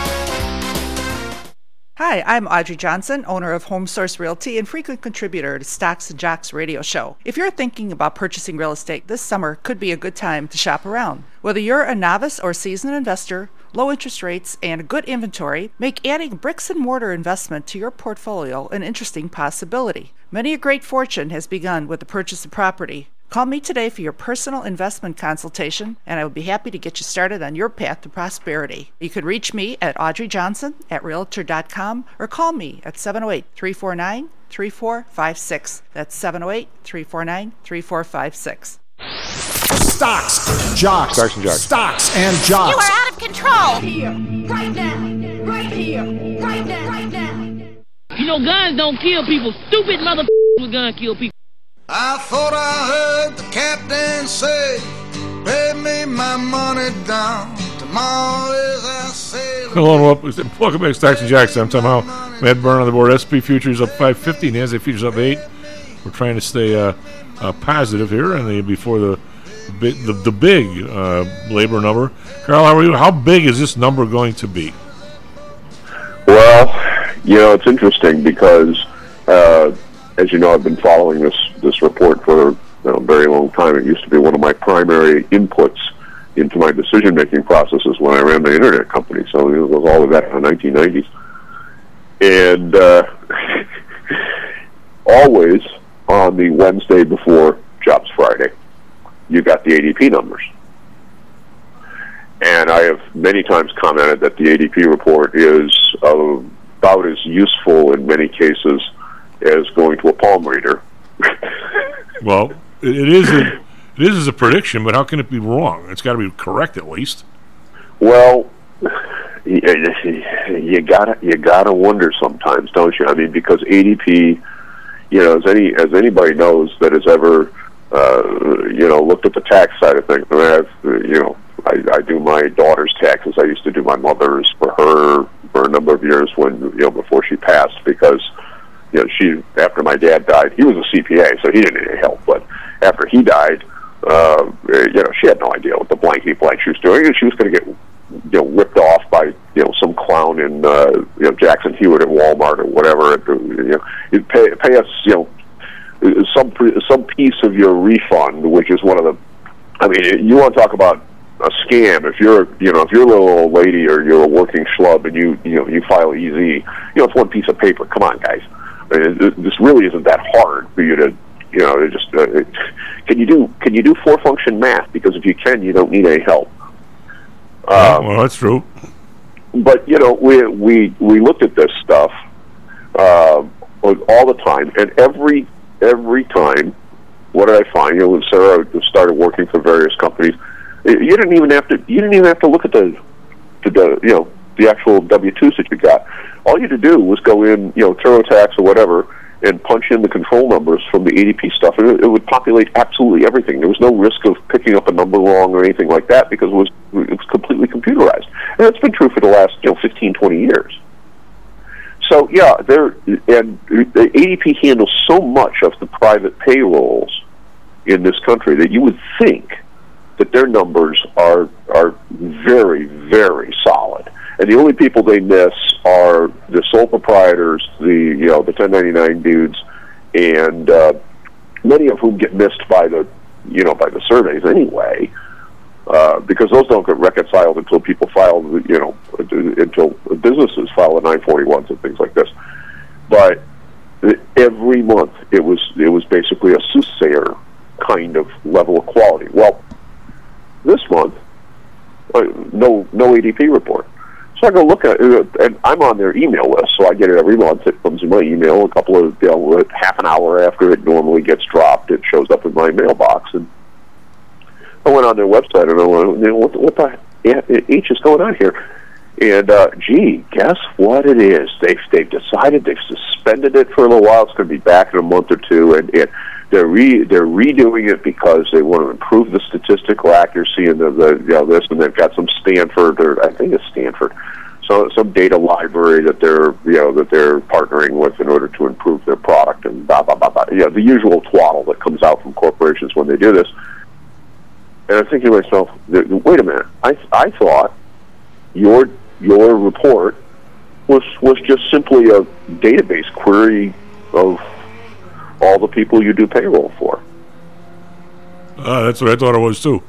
Hi, I'm Audrey Johnson, owner of Home Source Realty and frequent contributor to Stocks and Jocks radio show. If you're thinking about purchasing real estate, this summer could be a good time to shop around. Whether you're a novice or seasoned investor, low interest rates and good inventory make adding bricks and mortar investment to your portfolio an interesting possibility. Many a great fortune has begun with the purchase of property. Call me today for your personal investment consultation, and I would be happy to get you started on your path to prosperity. You can reach me at Audrey Johnson at Realtor.com or call me at 708 349 3456. That's 708 349 3456. Stocks, jocks, Stocks and jocks. stocks and jocks. You are out of control. Here, right now, right here, right now, right now. You know, guns don't kill people. Stupid mother with guns kill people. I thought I heard the captain say, Pay me my money down. Tomorrow as I sail. Hello and welcome, welcome back to Stocks and Jocks. I'm Tom Howe. Matt Byrne on the board. SP Futures up 550. NASDAQ Futures up 8. We're trying to stay uh, uh, positive here and the, before the big, the, the big uh, labor number. Carl, how are you? How big is this number going to be? Well, you know, it's interesting because, uh, as you know, I've been following this this report for a very long time. It used to be one of my primary inputs into my decision making processes when I ran the internet company. So it was all way back in the 1990s, and uh, always on the Wednesday before Jobs Friday, you got the ADP numbers. And I have many times commented that the ADP report is about as useful in many cases as going to a palm reader. Well, it, is a, it is a prediction, but how can it be wrong? It's got to be correct at least. Well, you, you gotta you gotta wonder sometimes, don't you? I mean, because ADP, you know, as any as anybody knows that has ever, uh, you know, looked at the tax side of things. I mean, I've, you know, I, I do my daughter's taxes. I used to do my mother's for her for a number of years when you know before she passed because you know she after my dad died he was a CPA so he didn't need any help but after he died uh, you know she had no idea what the blankety blank she was doing and she was going to get you know ripped off by you know some clown in uh, you know Jackson Hewitt at Walmart or whatever you know you pay pay us you know some some piece of your refund which is one of the I mean you want to talk about a scam. If you're, you know, if you're a little old lady or you're a working schlub and you, you know, you file EZ, you know, it's one piece of paper. Come on, guys. I mean, it- this really isn't that hard for you to, you know, to just. Uh, can you do Can you do four function math? Because if you can, you don't need any help. Um, well, that's true. but you know, we we we looked at this stuff uh, all the time, and every every time, what did I find? You know, when Sarah started working for various companies, you didn't even have to you didn't even have to look at the, the you know the actual W twos that you got. All you had to do was go in, you know, TurboTax or whatever, and punch in the control numbers from the ADP stuff, and it, it would populate absolutely everything. There was no risk of picking up a number wrong or anything like that because it was it was completely computerized, and that's been true for the last you know 15, 20 years. So yeah, there and the ADP handles so much of the private payrolls in this country that you would think that their numbers are are very very solid. And the only people they miss are the sole proprietors, the you know the 1099 dudes, and uh, many of whom get missed by the you know by the surveys anyway, uh, because those don't get reconciled until people file you know until businesses file the 941s and things like this. But every month it was it was basically a soothsayer kind of level of quality. Well, this month, uh, no no ADP report. So I go look at it, and I'm on their email list, so I get it every month. It comes in my email a couple of you know, half an hour after it normally gets dropped. It shows up in my mailbox, and I went on their website and I went, you know, what, what the H is going on here? And uh, gee, guess what it is? They've they've decided they've suspended it for a little while. It's going to be back in a month or two, and, and they're re they're redoing it because they want to improve the statistical accuracy and the, the you know this, and they've got some Stanford or I think it's Stanford, so some data library that they're you know that they're partnering with in order to improve their product and blah blah blah blah. You know the usual twaddle that comes out from corporations when they do this. And I'm thinking to myself, wait a minute, I I thought your your report was was just simply a database query of all the people you do payroll for. Uh, that's what I thought it was too.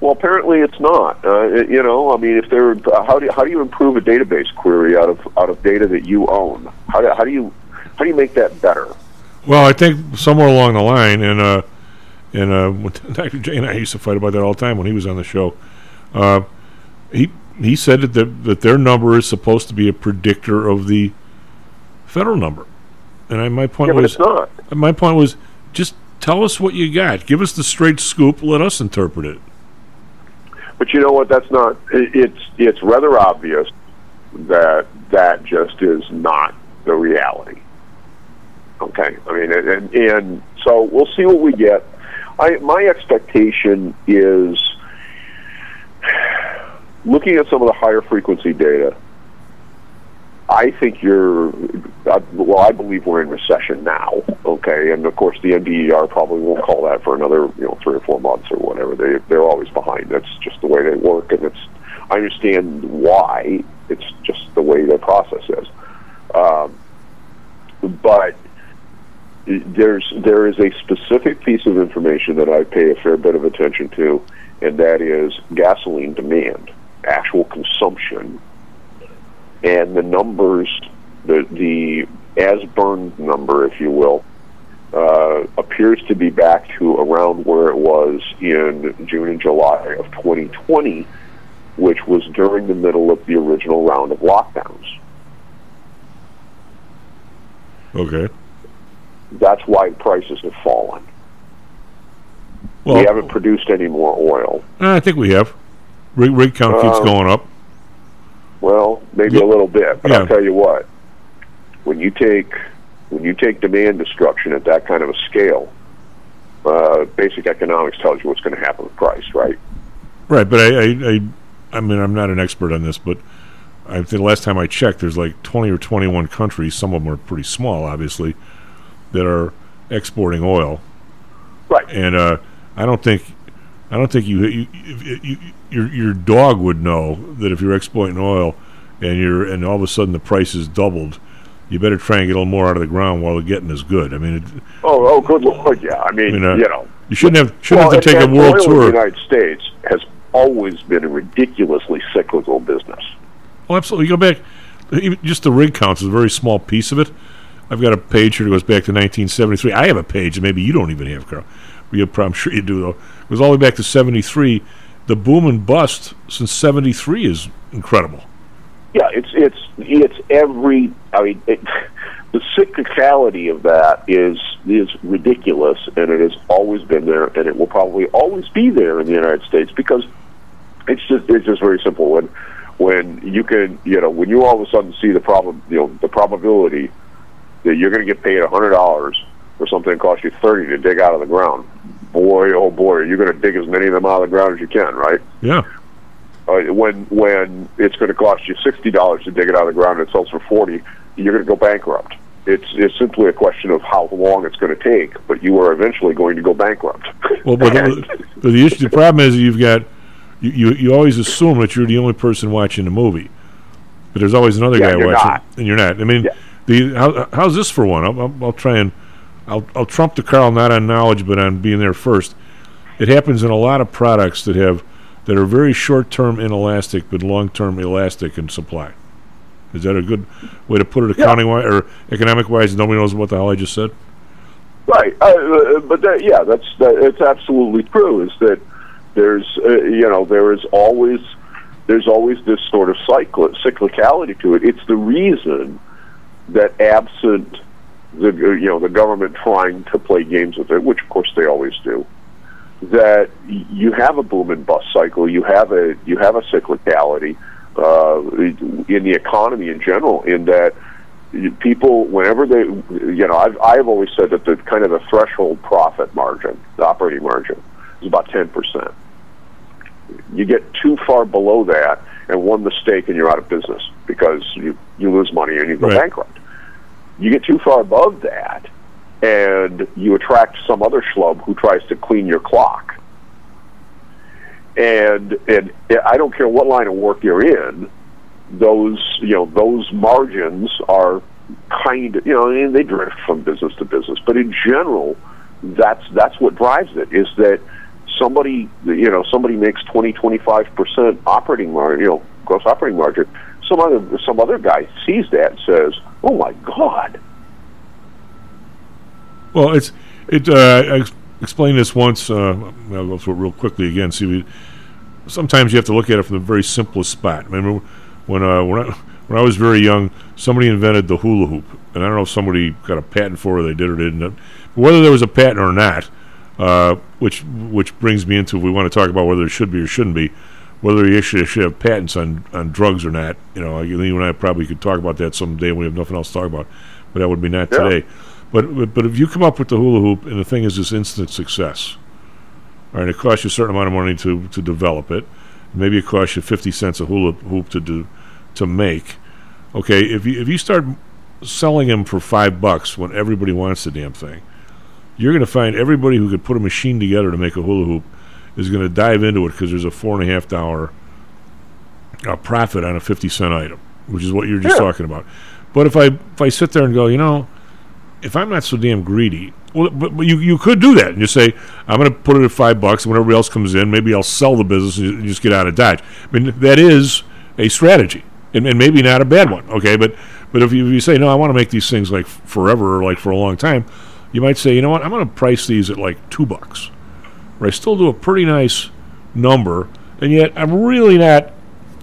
Well, apparently it's not. Uh, you know, I mean, if they're uh, how do you, how do you improve a database query out of out of data that you own? How do how do you how do you make that better? Well, I think somewhere along the line, and uh, and uh, Dr. J and I used to fight about that all the time when he was on the show. Uh, he he said that the, that their number is supposed to be a predictor of the federal number, and I, my point Yeah, was. My point was just tell us what you got. Give us the straight scoop. Let us interpret it. But you know what? That's not. It, it's it's rather obvious that that just is not the reality. Okay, I mean, and and, and so we'll see what we get. I my expectation is looking at some of the higher frequency data. I think you're. Well, I believe we're in recession now. Okay, and of course the NBER probably won't call that for another, you know, three or four months or whatever. They they're always behind. That's just the way they work, and it's. I understand why. It's just the way their process is. Um, but there's there is a specific piece of information that I pay a fair bit of attention to, and that is gasoline demand, actual consumption, and the numbers, the the as burned number, if you will, uh, appears to be back to around where it was in June and July of 2020, which was during the middle of the original round of lockdowns. Okay. That's why prices have fallen. Well- we haven't produced any more oil. I think we have. Rig, rig count keeps Uh, going up. Well, maybe a little bit, but Yeah. I'll tell you what. When you take when you take demand destruction at that kind of a scale, uh, basic economics tells you what's going to happen with price, right? Right, but I, I, I, I mean, I'm not an expert on this, but I think the last time I checked, there's like 20 or 21 countries. Some of them are pretty small, obviously, that are exporting oil. Right. And uh, I don't think, I don't think you, you, you, you, your your dog would know that if you're exploiting oil, and you're and all of a sudden the price is doubled, you better try and get a little more out of the ground while the getting is good. I mean, it, Oh, oh, good lord, yeah. I mean, mean, uh, you know, you shouldn't have shouldn't well, have to take a world oil in tour. the United States has always been a ridiculously cyclical business. Oh, absolutely. You go back, even just the rig counts is a very small piece of it. I've got a page here that goes back to 1973. I have a page that maybe you don't even have, Karl. You, I'm sure you do, though. It goes all the way back to 73. The boom and bust since 73 is incredible. Yeah, it's it's it's every. I mean, it, the cyclicality of that is is ridiculous, and it has always been there, and it will probably always be there in the United States because it's just it's just very simple. When when you can you know when you all of a sudden see the problem you know the probability that you're going to get paid a hundred dollars for something that costs you thirty to dig out of the ground, boy oh boy, you're going to dig as many of them out of the ground as you can, right? Yeah. uh, when when it's going to cost you sixty dollars to dig it out of the ground and it sells for forty, you're going to go bankrupt. It's it's simply a question of how long it's going to take, but you are eventually going to go bankrupt. Well, but the, the, issue, the problem is you've got you, you, you always assume that you're the only person watching the movie, but there's always another Yeah, guy watching, not. and you're not. I mean, the how, how's this for one? I'll, I'll, I'll try and I'll, I'll trump the Karl not on knowledge, but on being there first. It happens in a lot of products that have that are very short-term inelastic, but long-term elastic in supply. Is that a good way to put it, accounting wise or economic wise? Nobody knows what the hell I just said. Right, uh, uh, but that, yeah, that's that, it's absolutely true. Is that there's uh, you know there is always there's always this sort of cycle cyclicality to it. It's the reason that absent the you know the government trying to play games with it, which of course they always do, that you have a boom and bust cycle. You have a you have a cyclicality uh, in the economy in general. In that people, whenever they, you know, I've I've always said that the kind of the threshold profit margin, the operating margin, is about ten percent. You get too far below that, and one mistake, and you're out of business because you you lose money and you go Right. bankrupt. You get too far above that, and you attract some other schlub who tries to clean your clock. And and I don't care what line of work you're in, those you know those margins are kind of you know and they drift from business to business, but in general, that's that's what drives it is that somebody you know somebody makes 20 25 percent operating margin you know gross operating margin some other some other guy sees that and says oh my god Well, it's it. Uh, I ex- explained this once. Uh, I'll go through it real quickly again. See, we, sometimes you have to look at it from the very simplest spot. Remember when uh, when I when I was very young, somebody invented the hula hoop, and I don't know if somebody got a patent for it, they did or didn't. But whether there was a patent or not, uh, which which brings me into if we want to talk about whether there should be or shouldn't be, whether you should should have patents on, on drugs or not. You know, you and I probably could talk about that someday when we have nothing else to talk about, but that would be not Yeah. today. But, but but if you come up with the hula hoop and the thing is this instant success, all right, it costs you a certain amount of money to, to develop it. Maybe it costs you fifty cents a hula hoop to do to make. Okay, if you if you start selling them for five bucks when everybody wants the damn thing, you're going to find everybody who could put a machine together to make a hula hoop is going to dive into it because there's a four and a half dollar uh, profit on a fifty cent item, which is what you're just talking about. But if I if I sit there and go, you know, if I'm not so damn greedy, well, but, but you you could do that and just say I'm going to put it at five bucks. And whenever else comes in, maybe I'll sell the business and just get out of Dodge. I mean, that is a strategy, and, and maybe not a bad one. Okay, but but if you, if you say no, I want to make these things like forever or like for a long time, you might say, you know what, I'm going to price these at like two bucks, I still do a pretty nice number, and yet I'm really not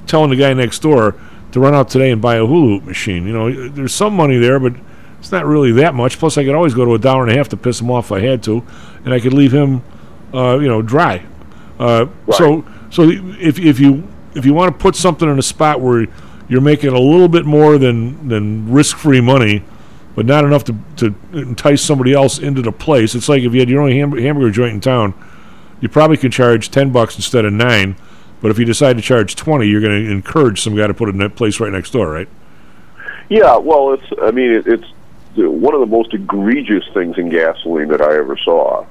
telling the guy next door to run out today and buy a hula hoop machine. You know, there's some money there, but it's not really that much. Plus, I could always go to a dollar and a half to piss him off if I had to, and I could leave him, uh, you know, dry. Uh, So, so if if you if you want to put something in a spot where you're making a little bit more than than risk free money, but not enough to to entice somebody else into the place, it's like if you had your own ham- hamburger joint in town, you probably could charge ten bucks instead of nine. But if you decide to charge twenty, you're going to encourage some guy to put that place right next door, right? Yeah, well, it's. I mean, it, it's one of the most egregious things in gasoline that I ever saw.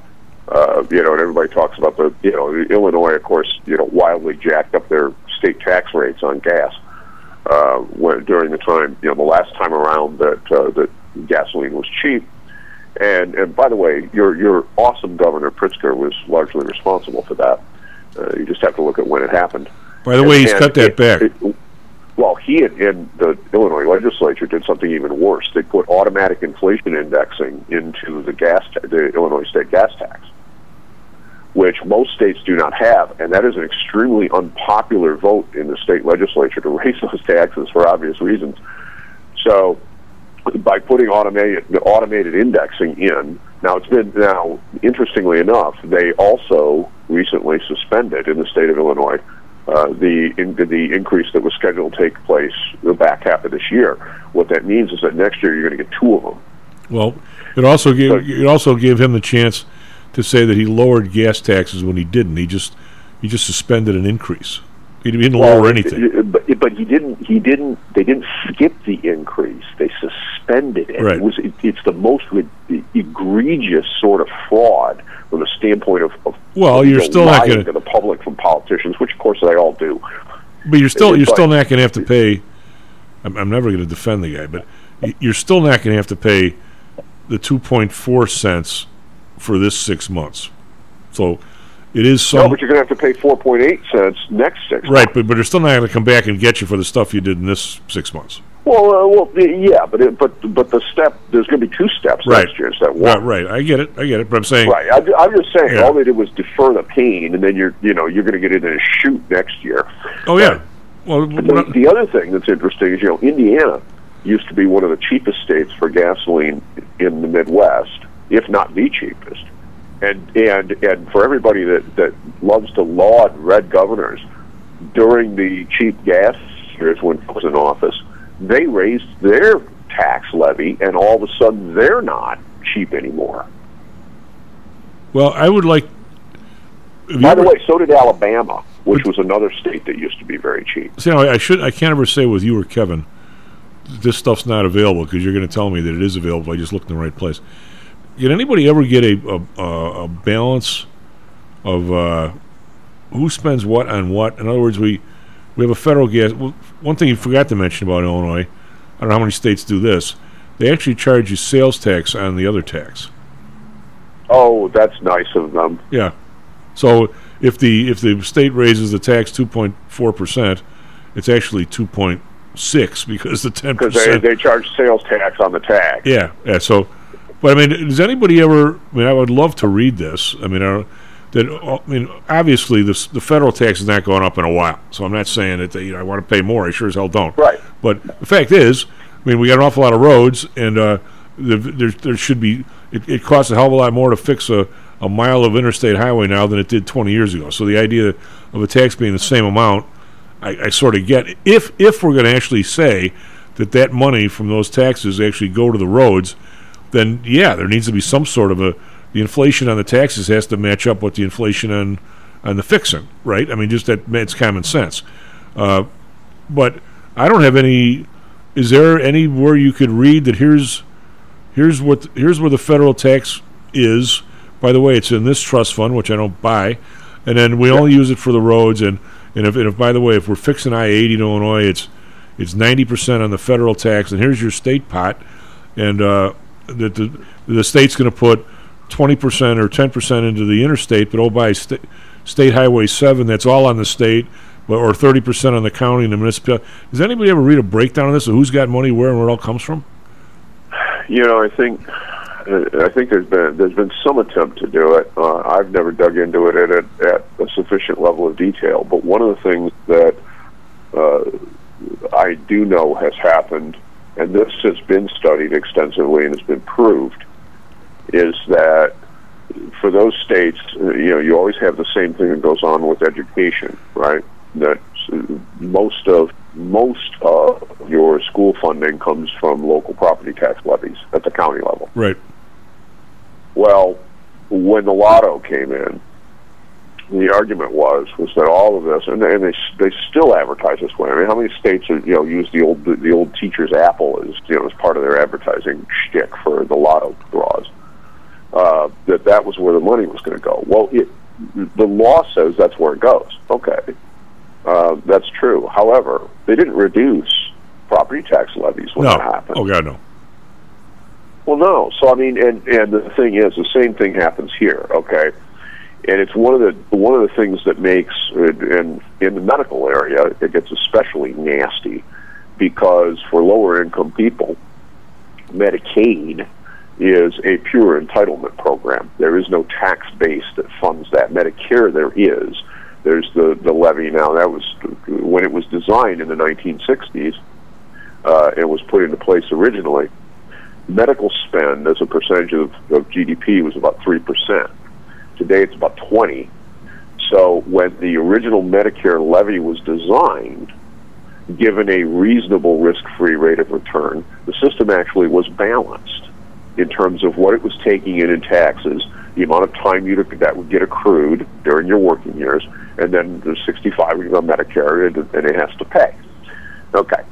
Uh, you know, and everybody talks about the. You know, Illinois, of course, you know, wildly jacked up their state tax rates on gas uh, when during the time. You know, the last time around that uh, that gasoline was cheap. And and by the way, your your awesome governor Pritzker was largely responsible for that. Uh, you just have to look at when it happened. By the way, he's And- cut that it- back. it- well, he and, and the Illinois legislature did something even worse. They put automatic inflation indexing into the gas, ta- the Illinois state gas tax, which most states do not have, and that is an extremely unpopular vote in the state legislature to raise those taxes for obvious reasons. So, by putting automated automated indexing in, now it's been now interestingly enough, they also recently suspended in the state of Illinois uh, the in, the increase that was scheduled to take place the back half of this year. What that means is that next year you're going to get two of them. Well, it also gave it also gave him the chance to say that he lowered gas taxes when he didn't. He just he just suspended an increase. He didn't Well, lower anything. but, but he didn't. He didn't. They didn't skip the increase. They suspended it. Right. It was. It, it's the most rid- egregious sort of fraud from the standpoint of. of Well, you you're still not gonna- to the public from politicians, which of course they all do. But you're still you're still not going to have to pay. I'm, I'm never going to defend the guy, but you're still not going to have to pay the 2.4 cents for this six months. So it is no, but you're going to have to pay four point eight cents next six. right, but but they're still not going to come back and get you for the stuff you did in this six months. Well, uh, well, yeah, but it, but but the step there's going to be two steps Right. next year instead of one. Right, right. I get it. I get it. But I'm saying Right. I, I'm just saying, Yeah. all they did was defer the pain, and then you're, you know, you're going to get into a shoot next year. Oh yeah. Well, The, the other thing that's interesting is, you know, Indiana used to be one of the cheapest states for gasoline in the Midwest, if not the cheapest. And and and for everybody that that loves to laud red governors during the cheap gas years when he was in office, they raised their tax levy, and all of a sudden they're not cheap anymore. well, I would like. By the way, so did Alabama, which was another state that used to be very cheap. See, I I should. I can't ever say with you or Kevin, this stuff's not available because you're going to tell me that it is available. I just looked in the right place. Did anybody ever get a a, a, balance of uh, who spends what on what? In other words, we we have a federal gas. Well, one thing you forgot to mention about Illinois, I don't know how many states do this. They actually charge you sales tax on the other tax. Oh, that's nice of them. Yeah. So if the if the state raises the tax two point four percent, it's actually two point six because the ten Because they, percent. they charge sales tax on the tax. Yeah, yeah. So, but I mean, does anybody ever? I mean, I would love to read this. I mean, I, that I mean, obviously the the federal tax is not going up in a while. So I'm not saying that they, you know, I want to pay more. I sure as hell don't. Right. But the fact is, I mean, we got an awful lot of roads, and uh, the, there there should be. It, it costs a hell of a lot more to fix a, a mile of interstate highway now than it did 20 years ago. So the idea of a tax being the same amount, I, I sort of get. If if we're going to actually say that that money from those taxes actually go to the roads, then yeah, there needs to be some sort of a. The inflation on the taxes has to match up with the inflation on on the fixing, right? I mean, just that it's common sense. Uh, but I don't have any. Is there anywhere you could read that here's here's what here's where the federal tax is? By the way, it's in this trust fund, which I don't buy, and then we only use it for the roads. And and if, and if by the way, if we're fixing I eighty in Illinois, it's it's ninety percent on the federal tax, and here's your state pot, and uh, that the the state's going to put twenty percent or ten percent into the interstate, but oh by sta- state highway seven, that's all on the state, but or thirty percent on the county and the municipality. Does anybody ever read a breakdown of this of who's got money where and where it all comes from? You know, I think I think there's been there's been some attempt to do it. Uh, I've never dug into it at, a, at a sufficient level of detail. But one of the things that uh, I do know has happened, and this has been studied extensively and has been proved, is that for those states, uh, you know, you always have the same thing that goes on with education, right? That most of most of your school funding comes from local property tax levies at the county level. Right. Well, when the lotto came in, the argument was was that all of this, and, and they they still advertise this way. I mean, how many states are, you know use the old the old teacher's apple as you know as part of their advertising shtick for the lotto draws? Uh, that that was where the money was going to go. Well, it the law says that's where it goes. Okay, uh, that's true. However, they didn't reduce property tax levies when no. that happened. Oh God, no. Well, no. So I mean, and and the thing is, the same thing happens here. Okay, and it's one of the one of the things that makes and in the medical area it gets especially nasty because for lower income people, Medicaid is a pure entitlement program. There is no tax base that funds that. Medicare there is. There's the the levy now. That was when it was designed in the 1960s. Uh, it was put into place originally medical spend as a percentage of, of GDP was about 3%. Today it's about 20. So when the original Medicare levy was designed, given a reasonable risk-free rate of return, the system actually was balanced in terms of what it was taking in in taxes, the amount of time you that would get accrued during your working years, and then the 65 years on Medicare, and, and it has to pay. Okay.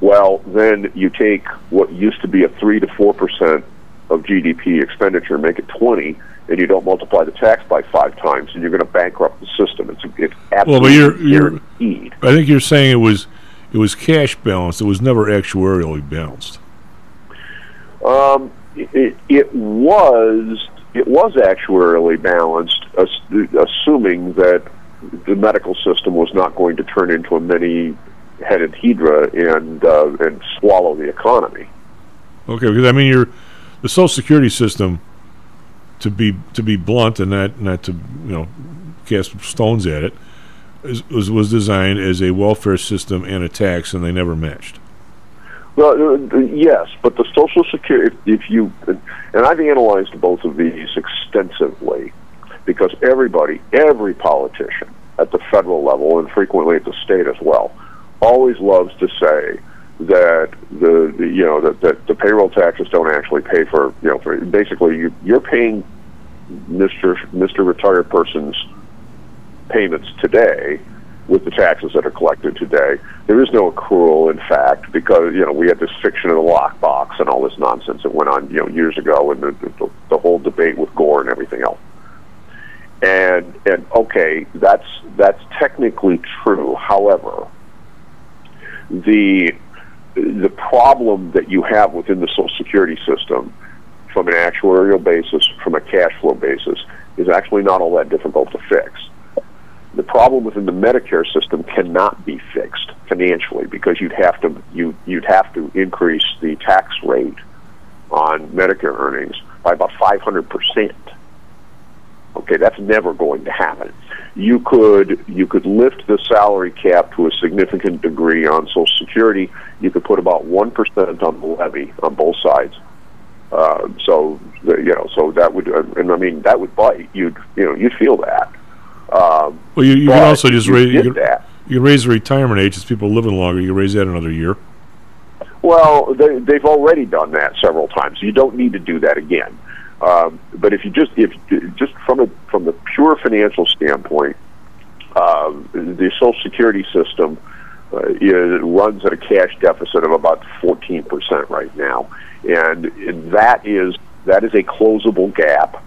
Well, then you take what used to be a three to four percent of GDP expenditure, make it twenty, and you don't multiply the tax by five times, and you're going to bankrupt the system. It's it's absolutely Well, you're, you're guaranteed. I think you're saying it was it was cash balanced. It was never actuarially balanced. Um, it, it was it was actuarially balanced, assuming that the medical system was not going to turn into a many headed hydra and uh, and swallow the economy. Okay, because I mean, you're the Social Security system. To be to be blunt and not not to you know cast stones at it, was was designed as a welfare system and a tax, and they never matched. Well, uh, yes, but the Social Security, if, if you, and I've analyzed both of these extensively, because everybody, every politician at the federal level and frequently at the state as well, always loves to say that the, the you know that, that the payroll taxes don't actually pay for you know for basically you, you're paying Mr. Mr. retired person's payments today with the taxes that are collected today. There is no accrual, in fact, because you know we had this fiction of the lockbox and all this nonsense that went on you know years ago, and the, the, the whole debate with Gore and everything else. And and okay, that's that's technically true. However, the the problem that you have within the Social Security system, from an actuarial basis, from a cash flow basis, is actually not all that difficult to fix. The problem within the Medicare system cannot be fixed financially because you'd have to you you'd have to increase the tax rate on Medicare earnings by about 500 percent. Okay, that's never going to happen. You could you could lift the salary cap to a significant degree on Social Security. You could put about one percent on the levy on both sides. Uh, so the, you know, so that would, uh, and I mean, that would bite. You'd you know, you'd feel that. Um, Well, you, you can also just you raise you can, that. you can raise the retirement age as people living longer. You can raise that another year. Well, they, they've already done that several times. You don't need to do that again. Um, but if you just if just from a from the pure financial standpoint, um, the Social Security system uh, is, runs at a cash deficit of about fourteen percent right now, and that is that is a closable gap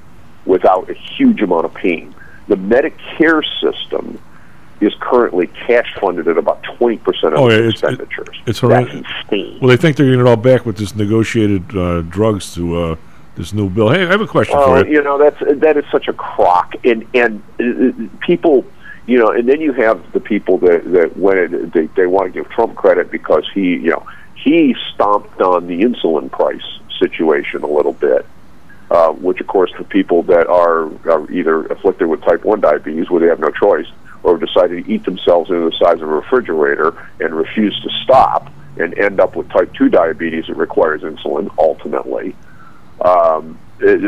without a huge amount of pain. The Medicare system is currently cash funded at about 20% of Oh, yeah, its it's- it- expenditures. it's That's horrendous. insane. Well, they think they're getting it all back with this negotiated uh, drugs to uh, this new bill. Hey, I have a question for you. you know that's that is such a crock, and and uh, uh, people, you know, and then you have the people that that when it, they they want to give Trump credit because he, you know, he stomped on the insulin price situation a little bit, uh, which of course for people that are, are either afflicted with type one diabetes where they have no choice, or decided to eat themselves into the size of a refrigerator and refuse to stop and end up with type two diabetes that requires insulin ultimately um, it-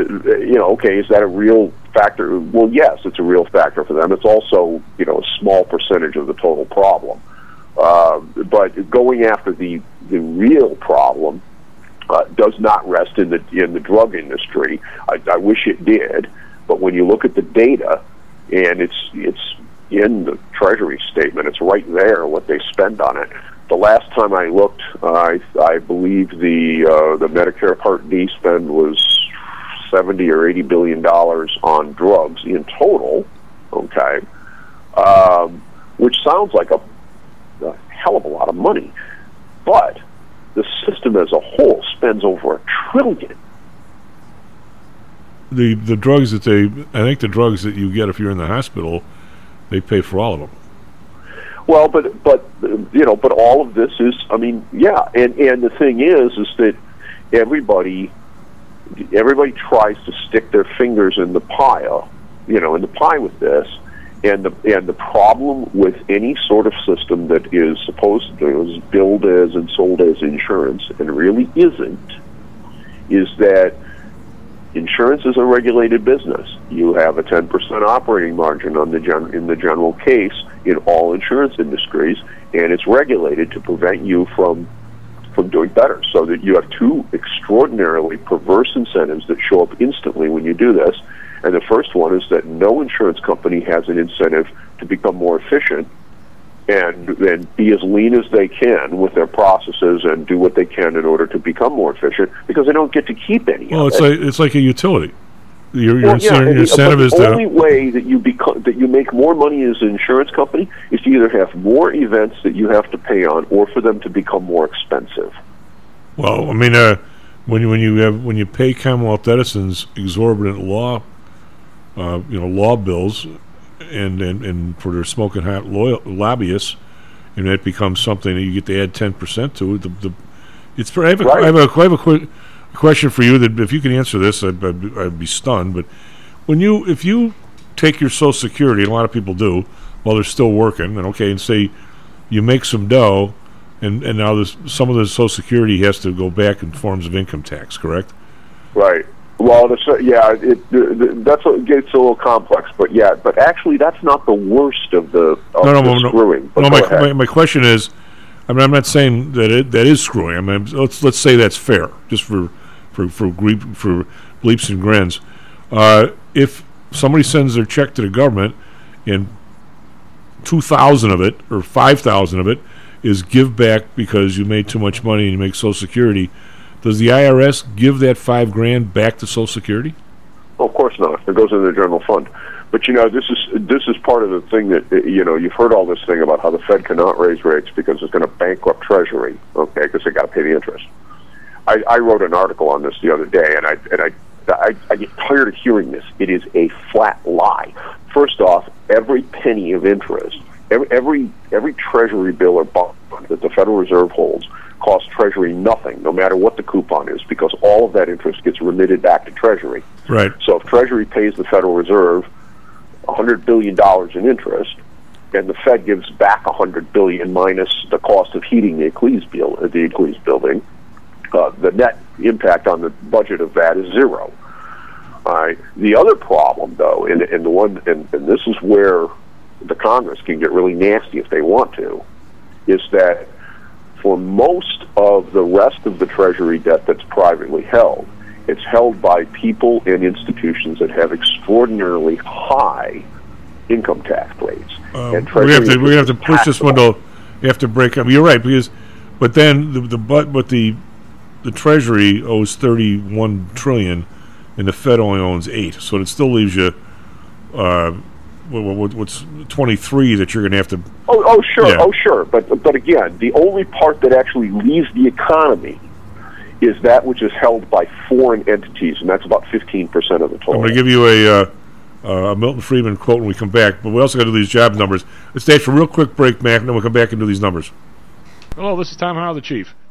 you know, okay, is that a real factor? Well, yes, it's a real factor for them. It's also, you know, a small percentage of the total problem. Uh, but going after the the real problem uh, does not rest in the in the drug industry. I, I wish it did, but when you look at the data, and it's it's in the Treasury statement, it's right there what they spend on it. The last time I looked, uh, I, I believe the uh, the Medicare Part D spend was seventy or eighty billion dollars on drugs in total. Okay, um, which sounds like a, a hell of a lot of money, but the system as a whole spends over a trillion. The the drugs that they, I think the drugs that you get if you're in the hospital, they pay for all of them. Well, but but you know, but all of this is, I mean, yeah, and and the thing is, is that everybody everybody tries to stick their fingers in the pie, you know, in the pie with this, and the and the problem with any sort of system that is supposed to is billed as and sold as insurance and really isn't, is that insurance is a regulated business. You have a 10% operating margin on the gen- in the general case in all insurance industries, and it's regulated to prevent you from from doing better. So that you have two extraordinarily perverse incentives that show up instantly when you do this. And the first one is that no insurance company has an incentive to become more efficient and and be as lean as they can with their processes and do what they can in order to become more efficient because they don't get to keep any Well, of it's it. like it's like a utility. Your, your, Well, yeah, your incentive is the only way that you become that you make more money as an insurance company is to either have more events that you have to pay on, or for them to become more expensive. Well, I mean, uh, when you when you have when you pay Commonwealth Edison's exorbitant law, uh, you know, law bills, and and, and for their smoking hot loyal, lobbyists, and that becomes something that you get to add ten percent to. The, the it's I have, a, I have a I have a quick question for you that if you can answer this, I'd, I'd, I'd be stunned. But when you if you take your Social Security, and a lot of people do while they're still working, and okay, and say you make some dough, and and now this some of the Social Security has to go back in forms of income tax, correct? Right. Well, the, yeah, it, the, the, that's what gets a little complex, but yeah, but actually, that's not the worst of the of no, no, the no, screwing. But no. My, my my question is, I mean, I'm not saying that it that is screwing. I mean, let's let's say that's fair, just for for for griep, for bleeps and grins. Uh, if somebody sends their check to the government, and two thousand of it or five thousand of it is give back because you made too much money and you make Social Security, does the IRS give that five grand back to Social Security? Of course not. It goes into the general fund. But you know, this is this is part of the thing that you know you've heard all this thing about how the Fed cannot raise rates because it's going to bankrupt Treasury. Okay, because they got to pay the interest. I, I wrote an article on this the other day, and I and I, I I get tired of hearing this. It is a flat lie. First off, every penny of interest, every every every Treasury bill or bond that the Federal Reserve holds costs Treasury nothing, no matter what the coupon is, because all of that interest gets remitted back to Treasury. Right. So if Treasury pays the Federal Reserve $100 billion in interest, and the Fed gives back 100 billion minus the cost of heating the Eccles, buil- uh, the Eccles building, uh, the net impact on the budget of that is zero. All right. The other problem, though, and, and the one, and, and this is where the Congress can get really nasty if they want to, is that for most of the rest of the Treasury debt that's privately held, it's held by people and institutions that have extraordinarily high income tax rates. and we have to Treasury we have to push this window. You have to break up. You're right because, but then the the but but the the Treasury owes 31 trillion, and the Fed only owns eight. So it still leaves you uh, what's 23 that you're going to have to. Oh, oh, sure, Yeah. oh, sure. But but again, the only part that actually leaves the economy is that which is held by foreign entities, and that's about fifteen percent of the total. I'm going to give you a, uh, uh, a Milton Friedman quote when we come back, but we also got to do these job numbers. Let's stay for a real quick break, Mac, and then we'll come back and do these numbers. Hello, this is Tom Howe, the Chief.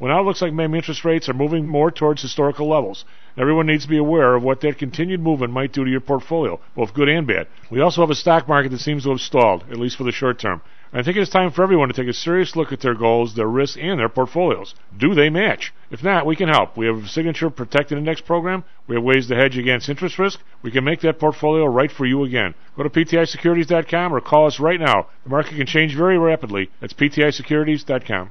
Well, now it looks like maybe interest rates are moving more towards historical levels. Everyone needs to be aware of what that continued movement might do to your portfolio, both good and bad. We also have a stock market that seems to have stalled, at least for the short term. I think it's time for everyone to take a serious look at their goals, their risks, and their portfolios. Do they match? If not, we can help. We have a signature protected index program. We have ways to hedge against interest risk. We can make that portfolio right for you again. Go to PTIsecurities.com or call us right now. The market can change very rapidly. That's PTIsecurities.com.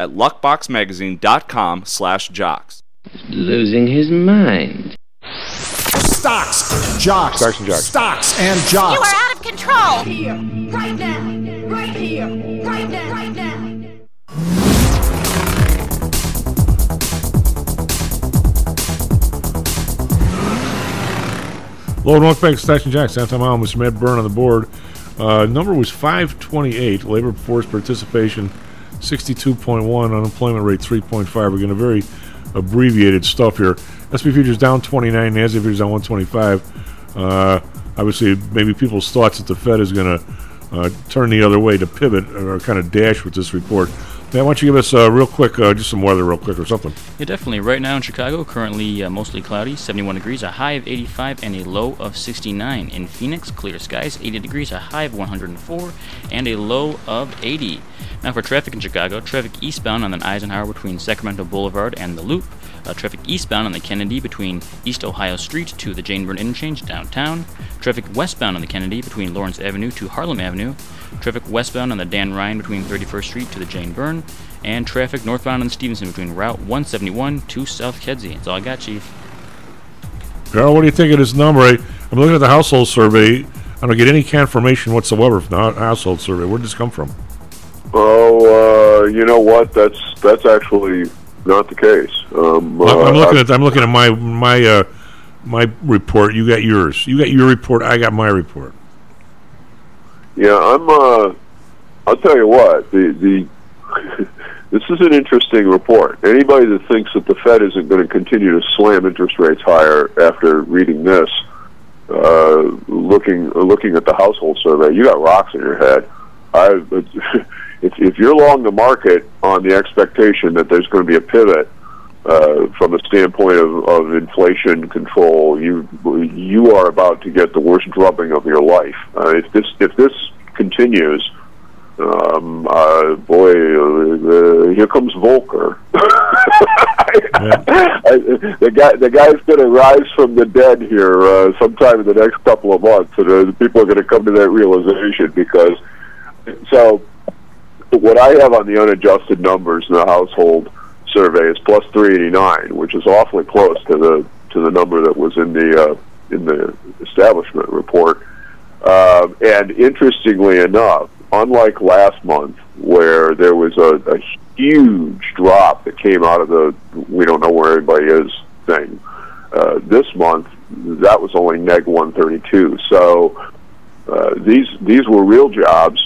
at luckboxmagazine.com/jocks. Losing his mind. Stocks, jocks, Stocks and jocks. stocks and jocks. You are out of control. Here, right now, right here, right now, right now. Hello and welcome back to Stocks and Jocks. I'm Tom Allen, Mr. Matt Byrne on the board. Uh, number was 528. Labor force participation 62.1. Unemployment rate 3.5. We're very abbreviated stuff here. SP futures down 29. NASDAQ futures down 125. Uh, obviously, maybe people's thoughts that the Fed is going to uh, turn the other way to pivot or kind of dash with this report. Matt, why don't you give us uh, real quick, uh, just some weather, real quick, or something? Yeah, definitely. Right now in Chicago, currently uh, mostly cloudy, 71 degrees, a high of 85, and a low of 69. In Phoenix, clear skies, 80 degrees, a high of 104, and a low of 80. Now for traffic in Chicago, traffic eastbound on the Eisenhower between Sacramento Boulevard and the Loop. Uh, traffic eastbound on the Kennedy between East Ohio Street to the Jane Byrne Interchange downtown. Traffic westbound on the Kennedy between Lawrence Avenue to Harlem Avenue. Traffic westbound on the Dan Ryan between 31st Street to the Jane Byrne. And traffic northbound on the Stevenson between Route 171 to South Kedzie. That's all I got, Chief. Carol, what do you think of this number? I, I'm looking at the household survey. I don't get any confirmation whatsoever from the household survey. Where did this come from? Oh, uh, you know what? That's that's actually not the case. Um, I'm, I'm uh, looking at I'm looking at my my uh, my report. You got yours. You got your report. I got my report. Yeah, I'm. Uh, I'll tell you what. The the this is an interesting report. Anybody that thinks that the Fed isn't going to continue to slam interest rates higher after reading this, uh, looking looking at the household survey, you got rocks in your head. I, if if you're long the market on the expectation that there's going to be a pivot uh, from a standpoint of, of inflation control, you you are about to get the worst drubbing of your life. Uh, if this if this continues, um, uh, boy, uh, here comes Volcker. I, the guy the guy's going to rise from the dead here uh, sometime in the next couple of months, and uh, people are going to come to that realization because so what I have on the unadjusted numbers in the household survey is plus 389, which is awfully close to the to the number that was in the uh, in the establishment report. Uh, and interestingly enough, unlike last month, where there was a, a huge drop that came out of the we don't know where anybody is thing, uh, this month that was only neg 132. So uh, these these were real jobs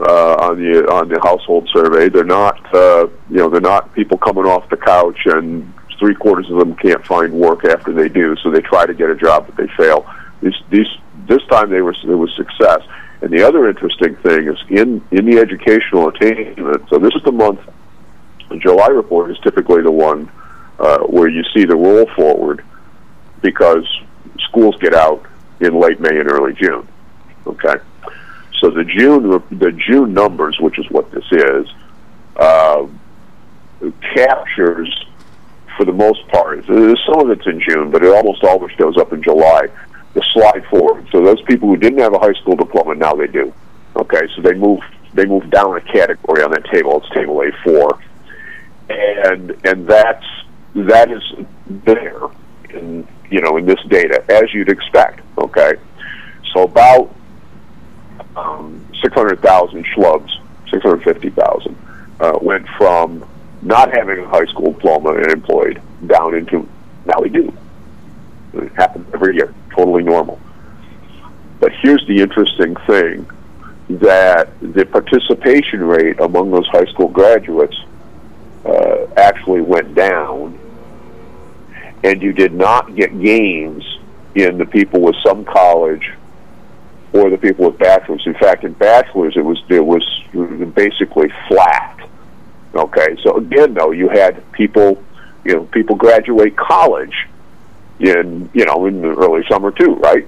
uh, on the on the household survey. They're not uh, you know they're not people coming off the couch and three quarters of them can't find work after they do, so they try to get a job but they fail. These these this time they were it was success. And the other interesting thing is in in the educational attainment. So this is the month. The July report is typically the one uh, where you see the roll forward because schools get out in late May and early June. Okay, so the June the June numbers, which is what this is, uh, captures for the most part. Some of it's in June, but it almost always shows up in July. The slide forward. So those people who didn't have a high school diploma now they do. Okay, so they move they move down a category on that table. It's table A four, and and that's that is there in you know in this data as you'd expect. Okay, so about um, six hundred thousand schlubs, six hundred fifty thousand, uh, went from not having a high school diploma and employed down into now we do. It happens every year, totally normal. But here's the interesting thing that the participation rate among those high school graduates uh, actually went down, and you did not get gains in the people with some college or the people with bachelors. In fact, in bachelors, it was it was basically flat. Okay, so again, though, you had people, you know, people graduate college in you know in the early summer too, right?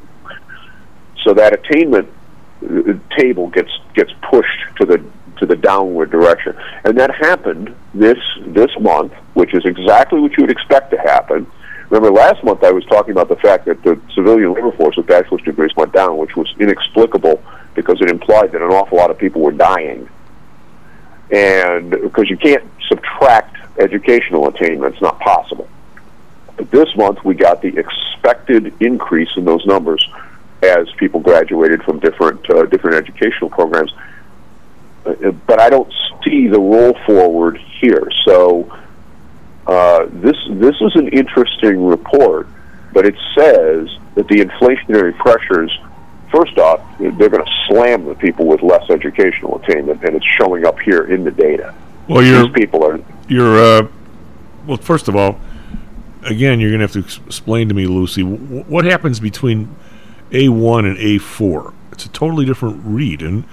So that attainment uh, table gets gets pushed to the to the downward direction, and that happened this this month, which is exactly what you would expect to happen. Remember, last month I was talking about the fact that the civilian labor force with bachelor's degrees went down, which was inexplicable because it implied that an awful lot of people were dying, and because you can't subtract educational attainment, it's not possible. This month we got the expected increase in those numbers as people graduated from different uh, different educational programs. Uh, but I don't see the roll forward here. So uh, this this is an interesting report, but it says that the inflationary pressures. First off, they're going to slam the people with less educational attainment, and it's showing up here in the data. Well, you're, These people are You're uh, well. First of all, again, you're going to have to explain to me, Lucy, w- what happens between A one and A four. It's a totally different read, and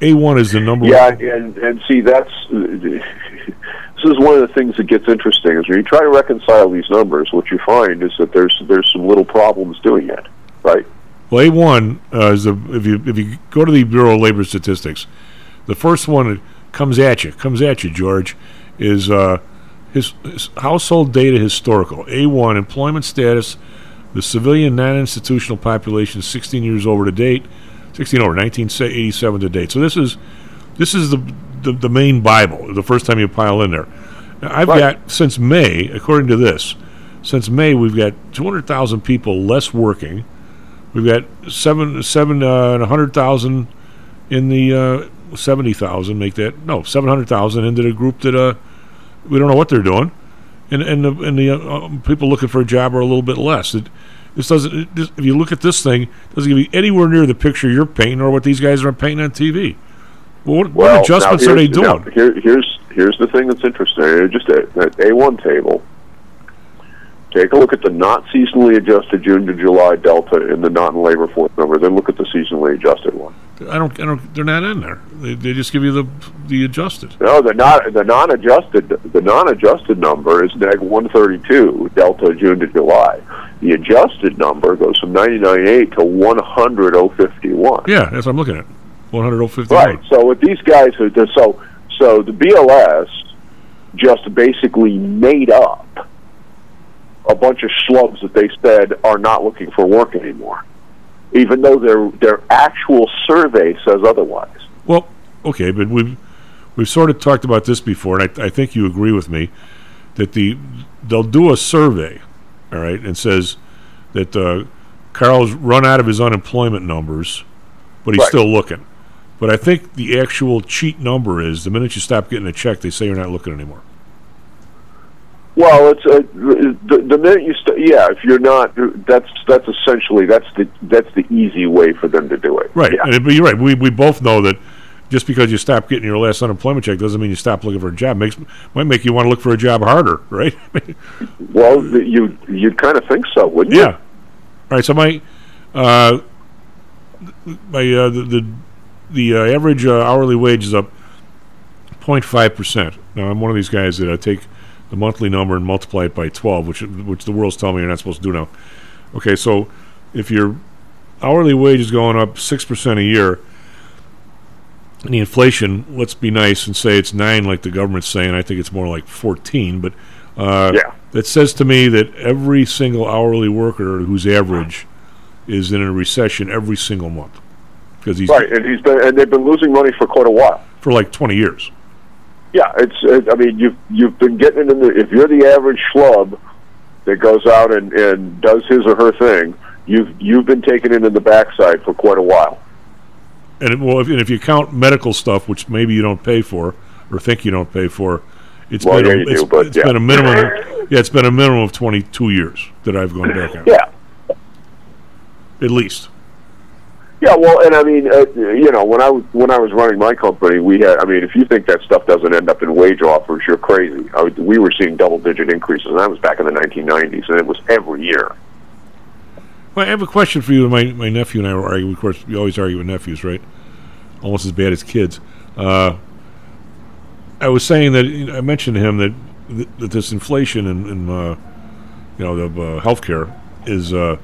A one is the number. Yeah, and and see that's this is one of the things that gets interesting is when you try to reconcile these numbers, what you find is that there's there's some little problems doing it, right? Well, A one uh, is the if you if you go to the Bureau of Labor Statistics, the first one that comes at you comes at you, George, is uh, his, his household data historical. A one employment status, the civilian non-institutional population, 16 years over to date, 16 over 1987 to date. So this is this is the the, the main Bible. The first time you pile in there. Now, I've got since May, according to this, since May we've got 200,000 people less working. We've got seven seven uh, hundred thousand in the uh, seventy thousand. Make that no seven hundred thousand into the group that uh, we don't know what they're doing, and and the, and the uh, um, people looking for a job are a little bit less. It, this doesn't. It, this, if you look at this thing, it doesn't give you anywhere near the picture you're painting or what these guys are painting on TV. Well, what, Well, what adjustments are they here's- now, doing? here, here's here's the thing that's interesting. Just a, that A1 table. Take a look at the not seasonally adjusted June to July delta in the non-labor force number. Then look at the seasonally adjusted one. I don't. I don't. They're not in there. They, they just give you the the adjusted. No, the not the non-adjusted the non-adjusted number is neg 132 delta June to July. The adjusted number goes from 99.8 to 100.051. Yeah, that's what I'm looking at. One hundred oh fifty-one. Right. So with these guys are so so the BLS just basically made up a bunch of schlubs that they said are not looking for work anymore, even though their their actual survey says otherwise. Well, okay, but we've we've sort of talked about this before, and I, I think you agree with me. that the they'll do a survey, all right, and says that uh, Karl's run out of his unemployment numbers, but he's Right. still looking. But I think the actual cheat number is the minute you stop getting a check, they say you're not looking anymore. Well, it's uh, the, the minute you st- yeah, if you're not, that's that's essentially that's the that's the easy way for them to do it. Right. Yeah. And, but you're right. We, we both know that just because you stop getting your last unemployment check doesn't mean you stop looking for a job. Makes might make you want to look for a job harder, right? Well, you you'd kind of think so, wouldn't you? yeah. All right. So my uh, my uh, the the, the uh, average uh, hourly wage is up 0.5 percent. Now I'm one of these guys that I take the monthly number and multiply it by 12, which which the world's telling me you're not supposed to do now. Okay, so if your hourly wage is going up six percent a year, and the inflation, let's be nice and say it's nine, like the government's saying. I think it's more like 14, but uh, Yeah. that says to me that every single hourly worker whose average is in a recession every single month because he's Right, and he's been and they've been losing money for quite a while. for like 20 years. Yeah, it's. It, I mean, you've you've been getting it in the. If you're the average schlub that goes out and and does his or her thing, you've you've been taking it in the backside for quite a while. And it, well, if, and if you count medical stuff, which maybe you don't pay for or think you don't pay for, it's Well, been a, it's, do, but it's yeah. been a minimum. yeah, it's been a minimum of 22 years that I've gone back. Yeah. at least. Yeah, well, and I mean, uh, you know, when I was when I was running my company, we had. I mean, if you think that stuff doesn't end up in wage offers, you're crazy. I we were seeing double digit increases, and that was back in the 1990s, and it was every year. Well, I have a question for you. My my nephew and I were arguing. Of course, we always argue with nephews, right? Almost as bad as kids. Uh, I was saying that you know, I mentioned to him that th- that this inflation and, and uh, you know the uh, healthcare is uh,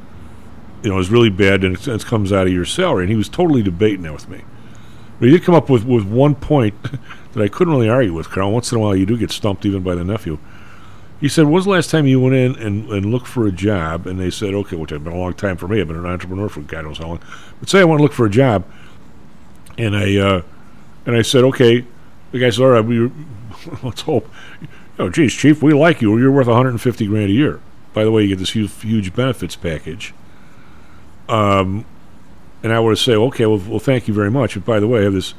you know is really bad and it, comes out of your salary. And he was totally debating that with me. But he did come up with, with one point that I couldn't really argue with, Karl. Once in a while, you do get stumped even by the nephew. He said, "When's the last time you went in and, and looked for a job?" And they said, "Okay, which has been a long time for me. I've been an entrepreneur for God knows how long." But say I want to look for a job, and I uh, and I said, "Okay." The guy said, "All right, we let's hope." Oh, geez, chief, we like you. You're worth 150 grand a year. By the way, you get this huge, huge benefits package. Um, and I would say, okay, well, well, thank you very much. And by the way, I have this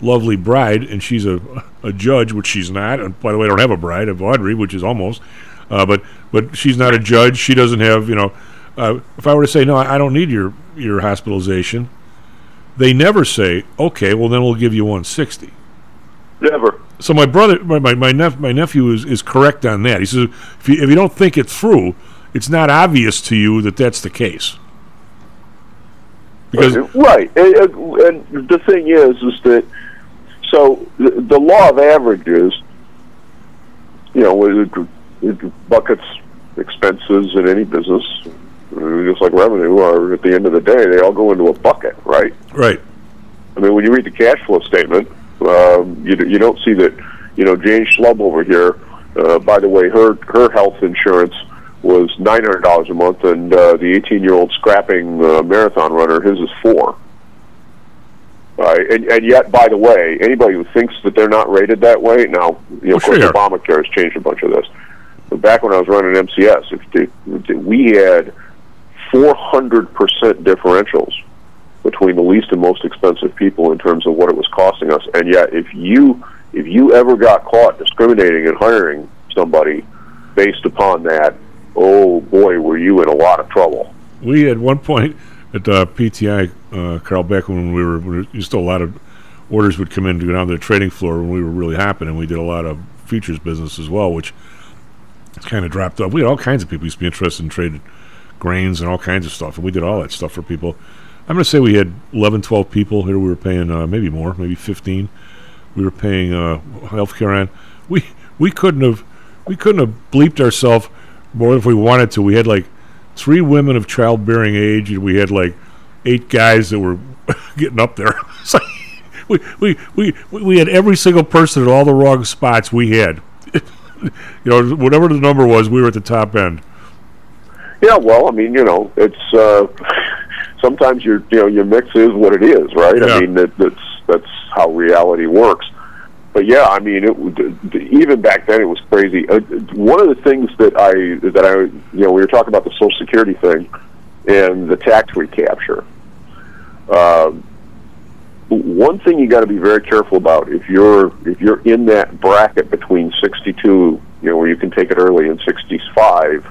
lovely bride, and she's a a judge, which she's not. And by the way, I don't have a bride. I have Audrey, which is almost, uh, but but she's not a judge. She doesn't have, you know. Uh, if I were to say no, I don't need your your hospitalization, they never say, okay, well then we'll give you 160. Never. So my brother, my my my, nep- my nephew is, is correct on that. He says if you, if you don't think it through, it's not obvious to you that that's the case. Because right, and, the thing is, is that so the, law of averages, you know, it, it buckets expenses in any business, just like revenue. Are at the end of the day, they all go into a bucket, right? right, I mean, when you read the cash flow statement, um, you you don't see that. You know, Jane Schlub over here. Uh, by the way, her her health insurance was nine hundred dollars a month, and uh, the eighteen year old scrapping uh, marathon runner, his is four. Right, and, and yet, by the way, anybody who thinks that they're not rated that way, now, you know, Oh, of course, sure. Obamacare has changed a bunch of this. But back when I was running MCS, if the, we had 400% differentials between the least and most expensive people in terms of what it was costing us. And yet, if you if you ever got caught discriminating and hiring somebody based upon that, oh boy, were you in a lot of trouble. we at one point at uh, PTI, uh, Karl, back when we were, we still a lot of orders would come in to go down to the trading floor when we were really happening. And we did a lot of futures business as well, which kind of dropped off. We had all kinds of people used to be interested in trading grains and all kinds of stuff, and we did all that stuff for people. I'm going to say we had 11, 12 people here. We were paying uh, maybe more, maybe 15. We were paying uh, healthcare on. We we couldn't have we couldn't have bleeped ourselves more if we wanted to. We had like three women of childbearing age, and we had like eight guys that were getting up there. It's like we, we, we, we had every single person at all the wrong spots we had. you know, whatever the number was, we were at the top end. Yeah, well, I mean, you know, it's uh, sometimes your you know your mix is what it is, right? Yeah. I mean, that, that's that's how reality works. But yeah, I mean, it even back then it was crazy. Uh, one of the things that I that I you know we were talking about the Social Security thing and the tax recapture. Um, one thing you got to be very careful about if you're if you're in that bracket between 62, you know, where you can take it early, and 65,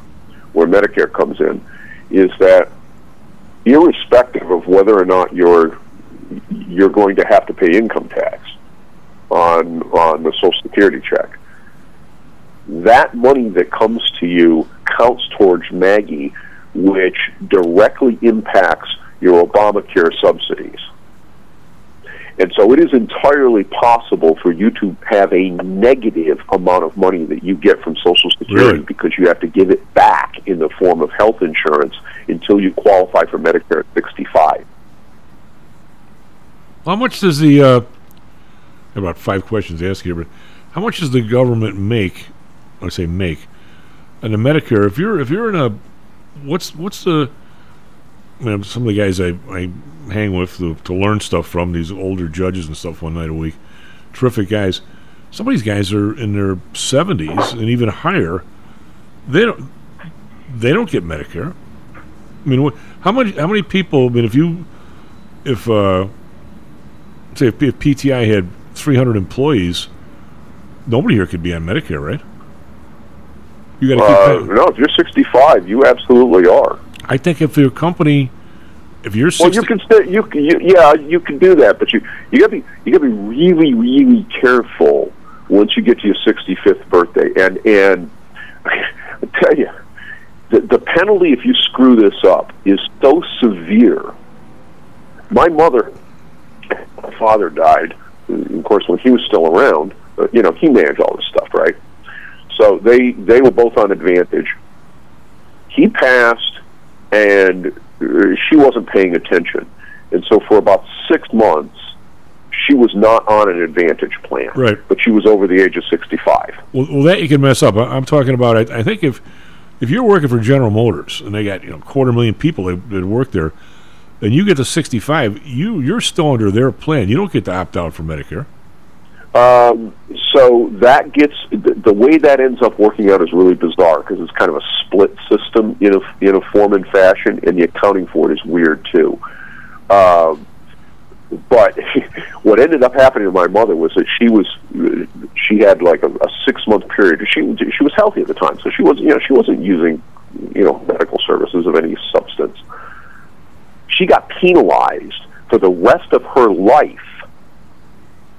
where Medicare comes in, is that irrespective of whether or not you're you're going to have to pay income tax on on the Social Security check. That money that comes to you counts towards MAGI, which directly impacts your Obamacare subsidies. And so it is entirely possible for you to have a negative amount of money that you get from Social Security Really? because you have to give it back in the form of health insurance until you qualify for Medicare at 65. How much does the uh, about five questions to ask here, but how much does the government make? I say make, and the Medicare. If you're if you're in a what's what's the I mean, some of the guys I, I hang with to, to learn stuff from these older judges and stuff one night a week, terrific guys. Some of these guys are in their seventies and even higher. They don't they don't get Medicare. I mean, how many how many people? I mean, if you if uh, say if, if PTI had 300 employees, nobody here could be on Medicare, right? You got to Uh, keep paying. no, if you're 65, you absolutely are. I think if your company, if you're 60, Well, you can stay. You, can- you yeah, you can do that, but you you got to be you got to be really really careful once you get to your 65th birthday. And and I tell you, the the penalty if you screw this up is so severe. My mother, my father died, of course, when he was still around. Uh, you know, he managed all this stuff, right? So they they were both on advantage. He passed, and uh, she wasn't paying attention, and so for about six months, she was not on an advantage plan. Right. But she was over the age of sixty-five. well, well, that you can mess up. I, I'm talking about. I, I think if if you're working for General Motors and they got you know quarter million people that, that work there, and you get to 65, you you're still under their plan. You don't get to opt out for Medicare. Um, so that gets the, the way that ends up working out is really bizarre because it's kind of a split system in a in a form and fashion, and the accounting for it is weird too. Um, but what ended up happening to my mother was that she was she had like a, a six month period. She she was healthy at the time, so she was you know she wasn't using you know medical services of any substance. She got penalized for the rest of her life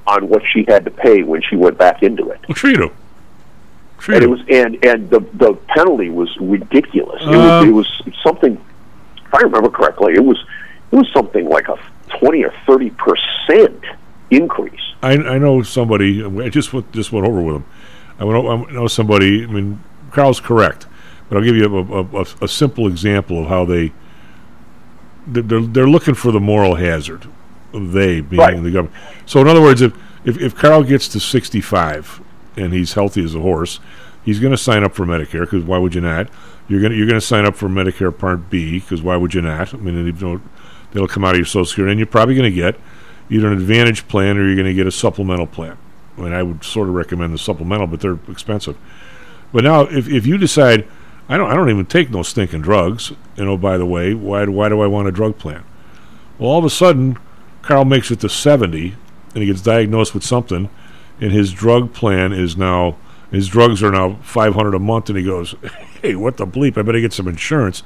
on what she had to pay when she went back into it. Well, Trito. And it was and and the the penalty was ridiculous. It Uh, was it was something if I remember correctly, it was it was something like a twenty or thirty percent increase. I, I know somebody. I just went, just went over with him. I went, I know somebody. I mean, Karl's correct, but I'll give you a, a, a, a simple example of how they they're they're looking for the moral hazard. They being Right. the government. So in other words, if, if if Karl gets to sixty five and he's healthy as a horse, he's going to sign up for Medicare because why would you not? You're going to you're going to sign up for Medicare Part B because why would you not? I mean, you know, that'll come out of your Social Security, and you're probably going to get either an Advantage plan or you're going to get a supplemental plan. I mean, I would sort of recommend the supplemental, but they're expensive. But now, if, if you decide, I don't I don't even take no stinking drugs, and oh by the way, why why do I want a drug plan? Well, all of a sudden, Karl makes it to seventy, and he gets diagnosed with something, and his drug plan is now his drugs are now five hundred a month, and he goes, "Hey, what the bleep? I better get some insurance."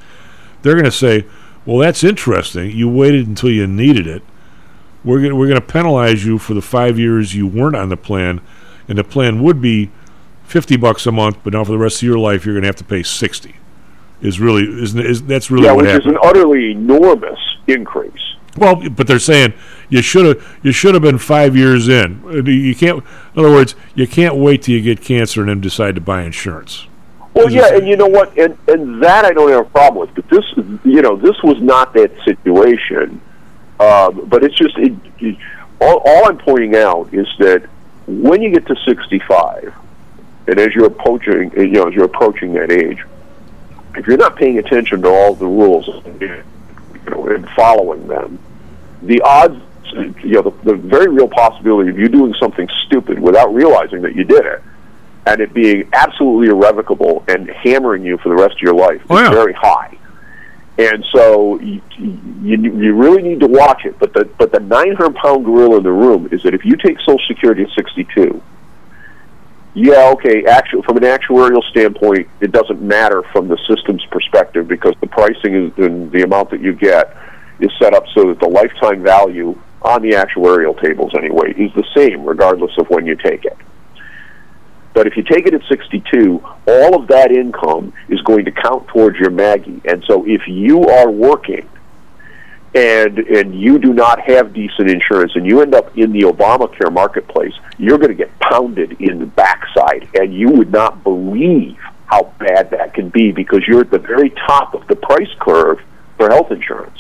They're going to say, "Well, that's interesting. You waited until you needed it. We're going we're going to penalize you for the five years you weren't on the plan, and the plan would be fifty bucks a month, but now for the rest of your life, you're going to have to pay sixty. Is really is, is that's really yeah, what which happened. is an utterly enormous increase. Well, but they're saying you should have you should have been five years in. Uh, You can't. In other words, you can't wait till you get cancer and then decide to buy insurance. Well, yeah, and you know what, and and that I don't have a problem with. But this, you know, this was not that situation. Um, but it's just it, it, all, all I'm pointing out is that when you get to 65, and as you're approaching, you know, as you're approaching that age, if you're not paying attention to all the rules, you know, and following them, the odds you know, the, the very real possibility of you doing something stupid without realizing that you did it, and it being absolutely irrevocable and hammering you for the rest of your life Oh, is yeah. very high. And so you, you you really need to watch it. But the but the 900 pound gorilla in the room is that if you take Social Security at 62, yeah, okay. Actual from an actuarial standpoint, it doesn't matter from the system's perspective because the pricing is and the amount that you get is set up so that the lifetime value on the actuarial tables anyway is the same regardless of when you take it. But if you take it at 62, all of that income is going to count towards your MAGI. And so if you are working and and you do not have decent insurance and you end up in the Obamacare marketplace, you're going to get pounded in the backside and you would not believe how bad that can be because you're at the very top of the price curve for health insurance.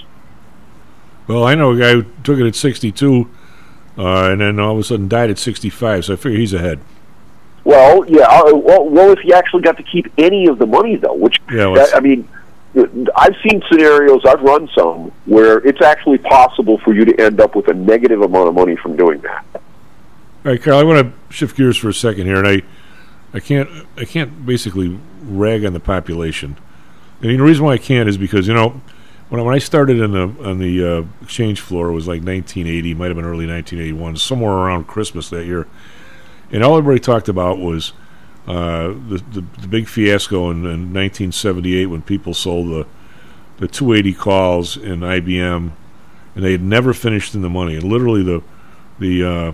Well, I know a guy who took it at 62, uh, and then all of a sudden died at 65. So I figure he's ahead. Well, yeah. Uh, well, well, if you actually got to keep any of the money, though, which Yeah, well, that, I mean, I've seen scenarios. I've run some where it's actually possible for you to end up with a negative amount of money from doing that. All right, Karl. I want to shift gears for a second here, and I, I can't, I can't basically rag on the population. The reason why I can't is because you know, when I, when I started in the on the uh, exchange floor, it was like 1980, might have been early 1981, somewhere around Christmas that year, and all everybody talked about was uh, the, the the big fiasco in, in 1978 when people sold the the 280 calls in IBM, and they had never finished in the money. And literally, the the uh,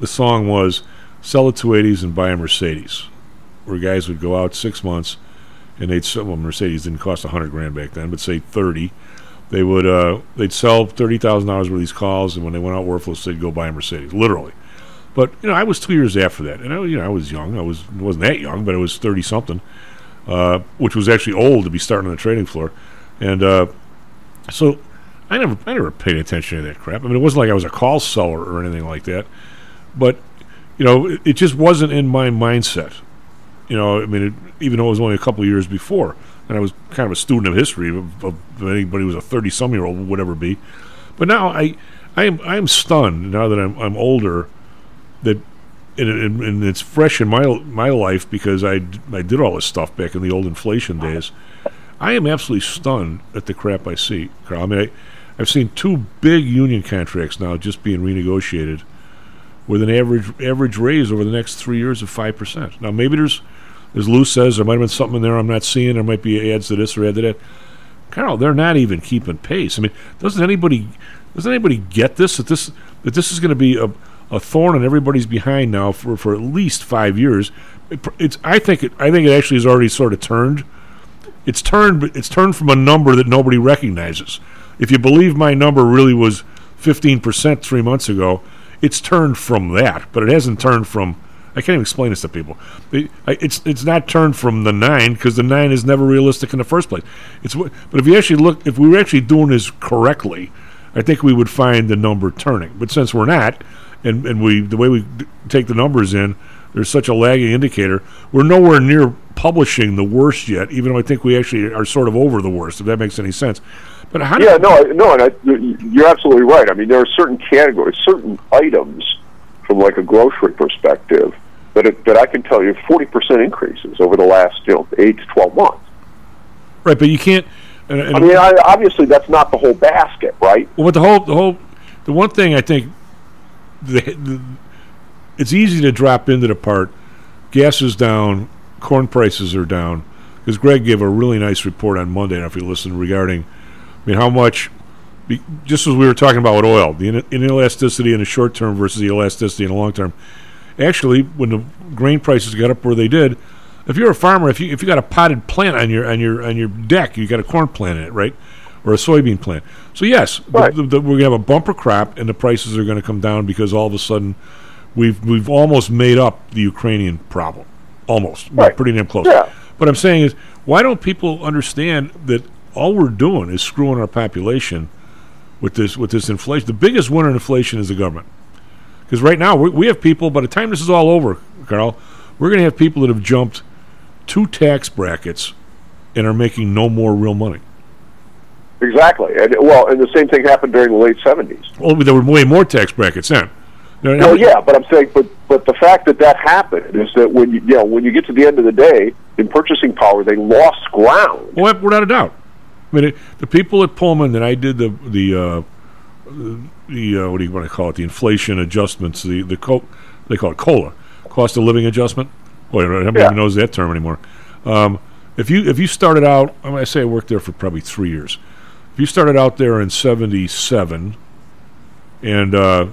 the song was "Sell the 280s and buy a Mercedes," where guys would go out six months and they'd sell. Well, Mercedes didn't cost a hundred grand back then, but say thirty. They would uh, they'd sell thirty thousand dollars worth of these calls, and when they went out worthless, they'd go buy a Mercedes, literally. But you know, I was two years after that, and I, you know, I was young. I was wasn't that young, but I was thirty something, uh, which was actually old to be starting on the trading floor, and uh, so I never I never paid attention to that crap. I mean, it wasn't like I was a call seller or anything like that, but you know, it, it just wasn't in my mindset. You know, I mean, it, even though it was only a couple years before, and I was kind of a student of history of, of anybody who was a thirty-some-year-old would ever be. But now I, I am I am stunned now that I'm I'm older that and, and, and it's fresh in my my life because I, I did all this stuff back in the old inflation days. I am absolutely stunned at the crap I see, Karl. I mean, I, I've seen two big union contracts now just being renegotiated with an average average raise over the next three years of five percent. Now, maybe there's, as Lou says, there might have been something in there I'm not seeing. There might be ads to this or ad to that. Karl, they're not even keeping pace. I mean, doesn't anybody doesn't anybody get this that this that this is going to be a a thorn in everybody's behind now for, for at least five years? It, it's I think it I think it actually has already sort of turned. It's turned it's turned from a number that nobody recognizes. If you believe my number really was fifteen percent three months ago, it's turned from that, but it hasn't turned from. I can't even explain this to people. It- It's it's not turned from the nine because the nine is never realistic in the first place. It's but if you actually look, if we were actually doing this correctly, I think we would find the number turning. But since we're not, and and we the way we d- take the numbers in, there's such a lagging indicator. We're nowhere near publishing the worst yet, even though I think we actually are sort of over the worst. If that makes any sense. But how? Yeah, no, I- no, and I, you're absolutely right. I mean, there are certain categories, certain items, from like a grocery perspective, that it, that I can tell you, forty percent increases over the last you know eight to twelve months. Right, but you can't. And, and I mean, I, obviously that's not the whole basket, right? Well, but the whole, the whole, the one thing I think, the, the, it's easy to drop into the part. Gas is down, corn prices are down. Because Greg gave a really nice report on Monday. If you listened regarding, I mean, how much, just as we were talking about with oil, the in- inelasticity in the short term versus the elasticity in the long term. Actually, when the grain prices got up where they did, if you're a farmer, if you if you got a potted plant on your on your on your deck, you got a corn plant in it, right, or a soybean plant. So yes, the, the, the, we're gonna have a bumper crop, and the prices are going to come down because all of a sudden, we've we've almost made up the Ukrainian problem, almost, we're Right. pretty damn close. Yeah. What I'm saying is, why don't people understand that all we're doing is screwing our population with this with this inflation? The biggest winner in inflation is the government. Because right now we, we have people. By the time this is all over, Karl, we're going to have people that have jumped two tax brackets and are making no more real money. Exactly, and well, and the same thing happened during the late seventies. Well, there were way more tax brackets then. There- Well, yeah, but I'm saying, but but the fact that that happened is that when you, you know when you get to the end of the day in purchasing power, they lost ground. Well, without a doubt. I mean, it, the people at Pullman that I did the the uh, the uh, what do you want to call it? The inflation adjustments. The the co- they call it cola, cost of living adjustment. Boy, nobody even knows that term anymore. Um, if you if you started out, I, mean, I say I worked there for probably three years. You started out there in '77 and uh,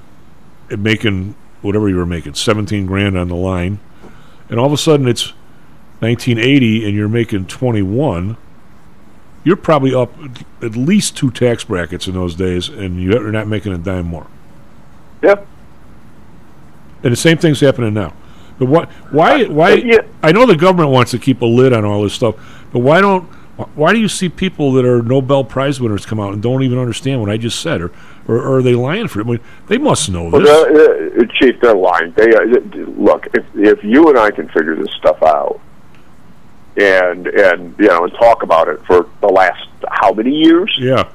making whatever you were making, seventeen grand on the line, and all of a sudden it's 1980 and you're making 21 you're probably up at least two tax brackets in those days, and you're not making a dime more. Yep. And the same thing's happening now. But what? Why? Why? I know the government wants to keep a lid on all this stuff, but why don't? Why do you see people that are Nobel Prize winners come out and don't even understand what I just said, or, or, or are they lying for it? I mean, they must know Well, this. uh, uh, Chief, they're lying. They uh, look if if you and I can figure this stuff out, and and you know and talk about it for the last how many years, yeah.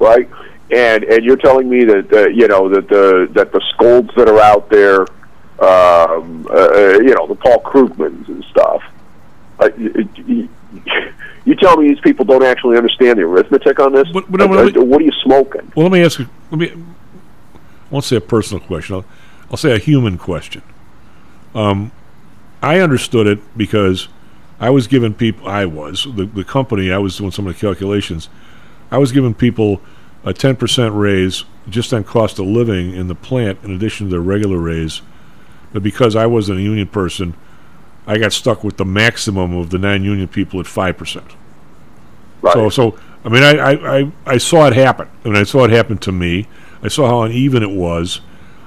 right? And and you're telling me that uh, you know that the that the scolds that are out there, um, uh, you know, the Paul Krugmans and stuff. Uh, you, you, you tell me these people don't actually understand the arithmetic on this? but no, Uh, me- what are you smoking? Well, let me ask you. Let me. I won't say a personal question. I'll, I'll say a human question. Um, I understood it because I was giving people. I was the the company. I was doing some of the calculations. I was giving people a ten percent raise just on cost of living in the plant, in addition to their regular raise. But because I wasn't a union person, I got stuck with the maximum of the non-union people at five percent. So, so I mean, I, I, I, I saw it happen, and I saw it happen to me. I saw how uneven it was.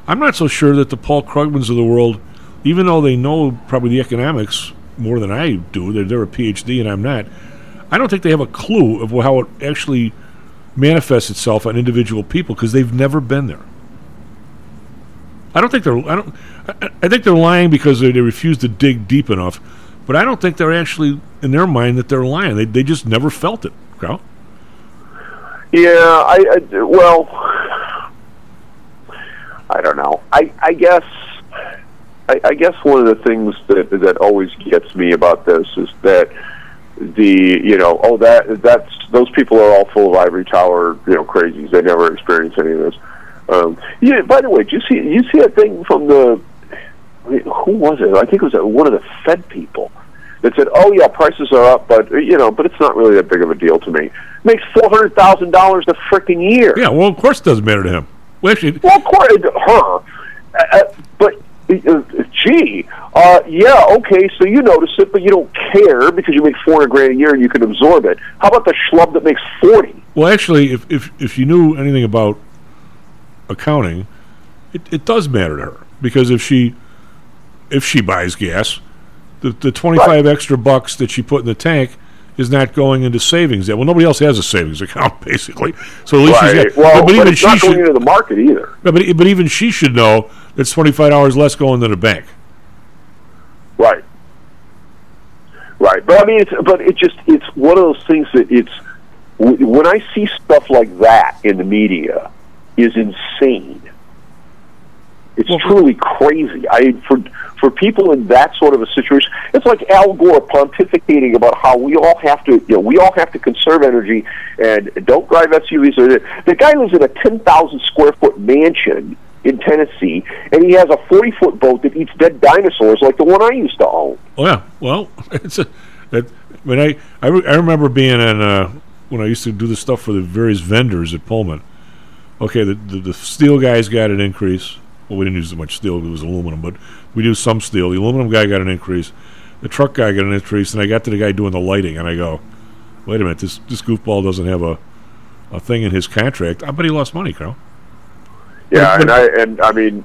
I'm not so sure that the Paul Krugmans of the world, even though they know probably the economics more than I do, they're, they're a PhD and I'm not. I don't think they have a clue of how it actually manifests itself on individual people because they've never been there. I don't think they're. I don't. I, I think they're lying because they, they refuse to dig deep enough. But I don't think they're actually in their mind that they're lying. They they just never felt it. Karl? Yeah, I, I well, I don't know. I I guess I, I guess one of the things that that always gets me about this is that the you know oh that that's those people are all full of ivory tower you know crazies. They never experience any of this. Um, yeah. By the way, did you see you see a thing from the who was it? I think it was one of the Fed people that said, "Oh yeah, prices are up, but you know, but it's not really that big of a deal to me." Makes four hundred thousand dollars a freaking year. Yeah. Well, of course, it doesn't matter to him. Well, actually, Well, of course, her, uh, uh, but uh, gee, uh, yeah, okay. So you notice it, but you don't care because you make four hundred grand a year and you can absorb it. How about the schlub that makes forty? well, actually, if if if you knew anything about accounting, it, it does matter to her because if she if she buys gas, the the twenty five extra bucks that she put in the tank is not going into savings. Yet. Well, nobody else has a savings account basically, so at least she's Right. got. Well, but but even it's she not should. going into the market either. No, but but even she should know it's twenty five dollars less going to the bank. Right. Right, but I mean, it's but it just it's one of those things that it's when I see stuff like that in the media is insane. It's truly crazy. I for for people in that sort of a situation, it's like Al Gore pontificating about how we all have to, you know, we all have to conserve energy and don't drive SUVs. The guy lives in a ten thousand square foot mansion in Tennessee, and he has a forty foot boat that eats dead dinosaurs like the one I used to own. Oh yeah, well, it's a. It, when I I, re- I remember being in uh, when I used to do the stuff for the various vendors at Pullman. Okay, the, the the steel guys got an increase. Well, we didn't use as much steel; it was aluminum, but we do some steel. The aluminum guy got an increase. The truck guy got an increase, and I got to the guy doing the lighting, and I go, "Wait a minute, this this goofball doesn't have a a thing in his contract. I bet he lost money, Karl." Yeah, and I and I mean,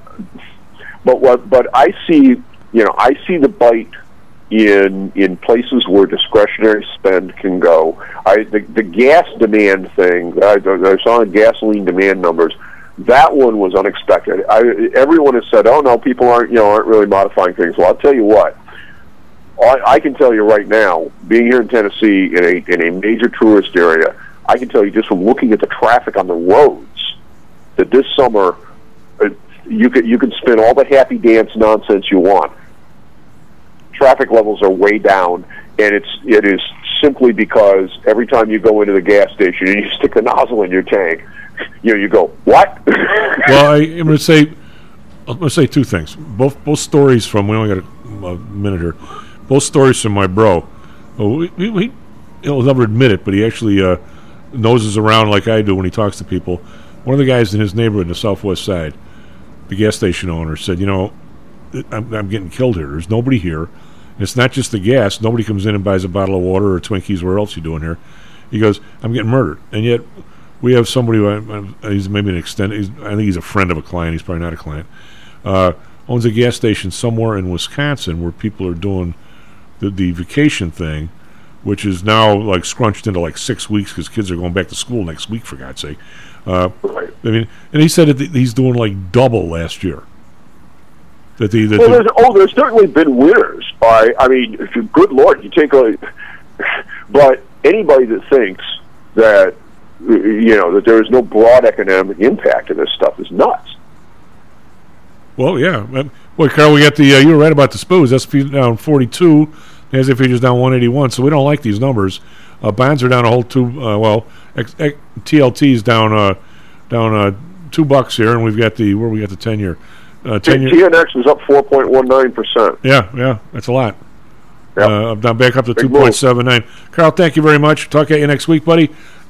but what? But I see, you know, I see the bite in in places where discretionary spend can go. I the, the gas demand thing. I, I saw in gasoline demand numbers. That one was unexpected. I, everyone has said, "Oh no, people aren't you know aren't really modifying things." Well, I'll tell you what. I, I can tell you right now, being here in Tennessee in a in a major tourist area, I can tell you just from looking at the traffic on the roads that this summer uh, you can you can spin all the happy dance nonsense you want. Traffic levels are way down, and it's it is simply because every time you go into the gas station and you stick the nozzle in your tank, you know you go what? well, I, am going to say I'm going to say two things. Both both stories from we only got a, a minute here. Both stories from my bro. Oh, we, we, we, he'll never admit it, but he actually uh, noses around like I do when he talks to people. One of the guys in his neighborhood in the southwest side, the gas station owner, said, "You know, I'm, I'm getting killed here. There's nobody here. And it's not just the gas. Nobody comes in and buys a bottle of water or Twinkies. Where else you doing here?" He goes, "I'm getting murdered." And yet, we have somebody who uh, he's maybe an extended. I think he's a friend of a client. He's probably not a client. Uh, owns a gas station somewhere in Wisconsin where people are doing the, the vacation thing, which is now like scrunched into like six weeks because kids are going back to school next week for God's sake. Uh, I mean, and he said that he's doing like double last year. That the, that well, there's, oh, there's certainly been winners. By I mean, if you, good lord, you take a. But anybody that thinks that you know that there is no broad economic impact of this stuff is nuts. Well, yeah. Well, Karl, we got the. Uh, you were right about the spoos. S&P down 42. As if futures down 181. So we don't like these numbers. Uh, bonds are down a whole two. Uh, well, X, X, TLT's down uh, down uh, two bucks here, and we've got the where we got the ten year. Uh, year. TNX is up 4.19 percent. Yeah, yeah, that's a lot. Yep. Uh, I'm down back up to Big two point seven nine. Karl, thank you very much. Talk at you next week, buddy.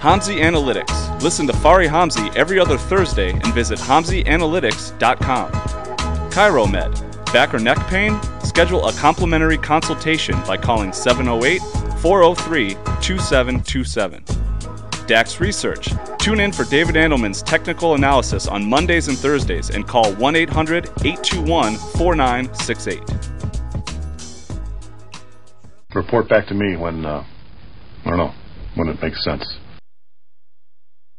Hamzei Analytics. Listen to Fari Hamzei every other Thursday and visit HamzeiAnalytics.com. ChiroMed. Back or neck pain? Schedule a complimentary consultation by calling 708 403 2727. DAX Research. Tune in for David Andelman's technical analysis on Mondays and Thursdays and call 1 800 821 4968. Report back to me when uh, I don't know when it makes sense.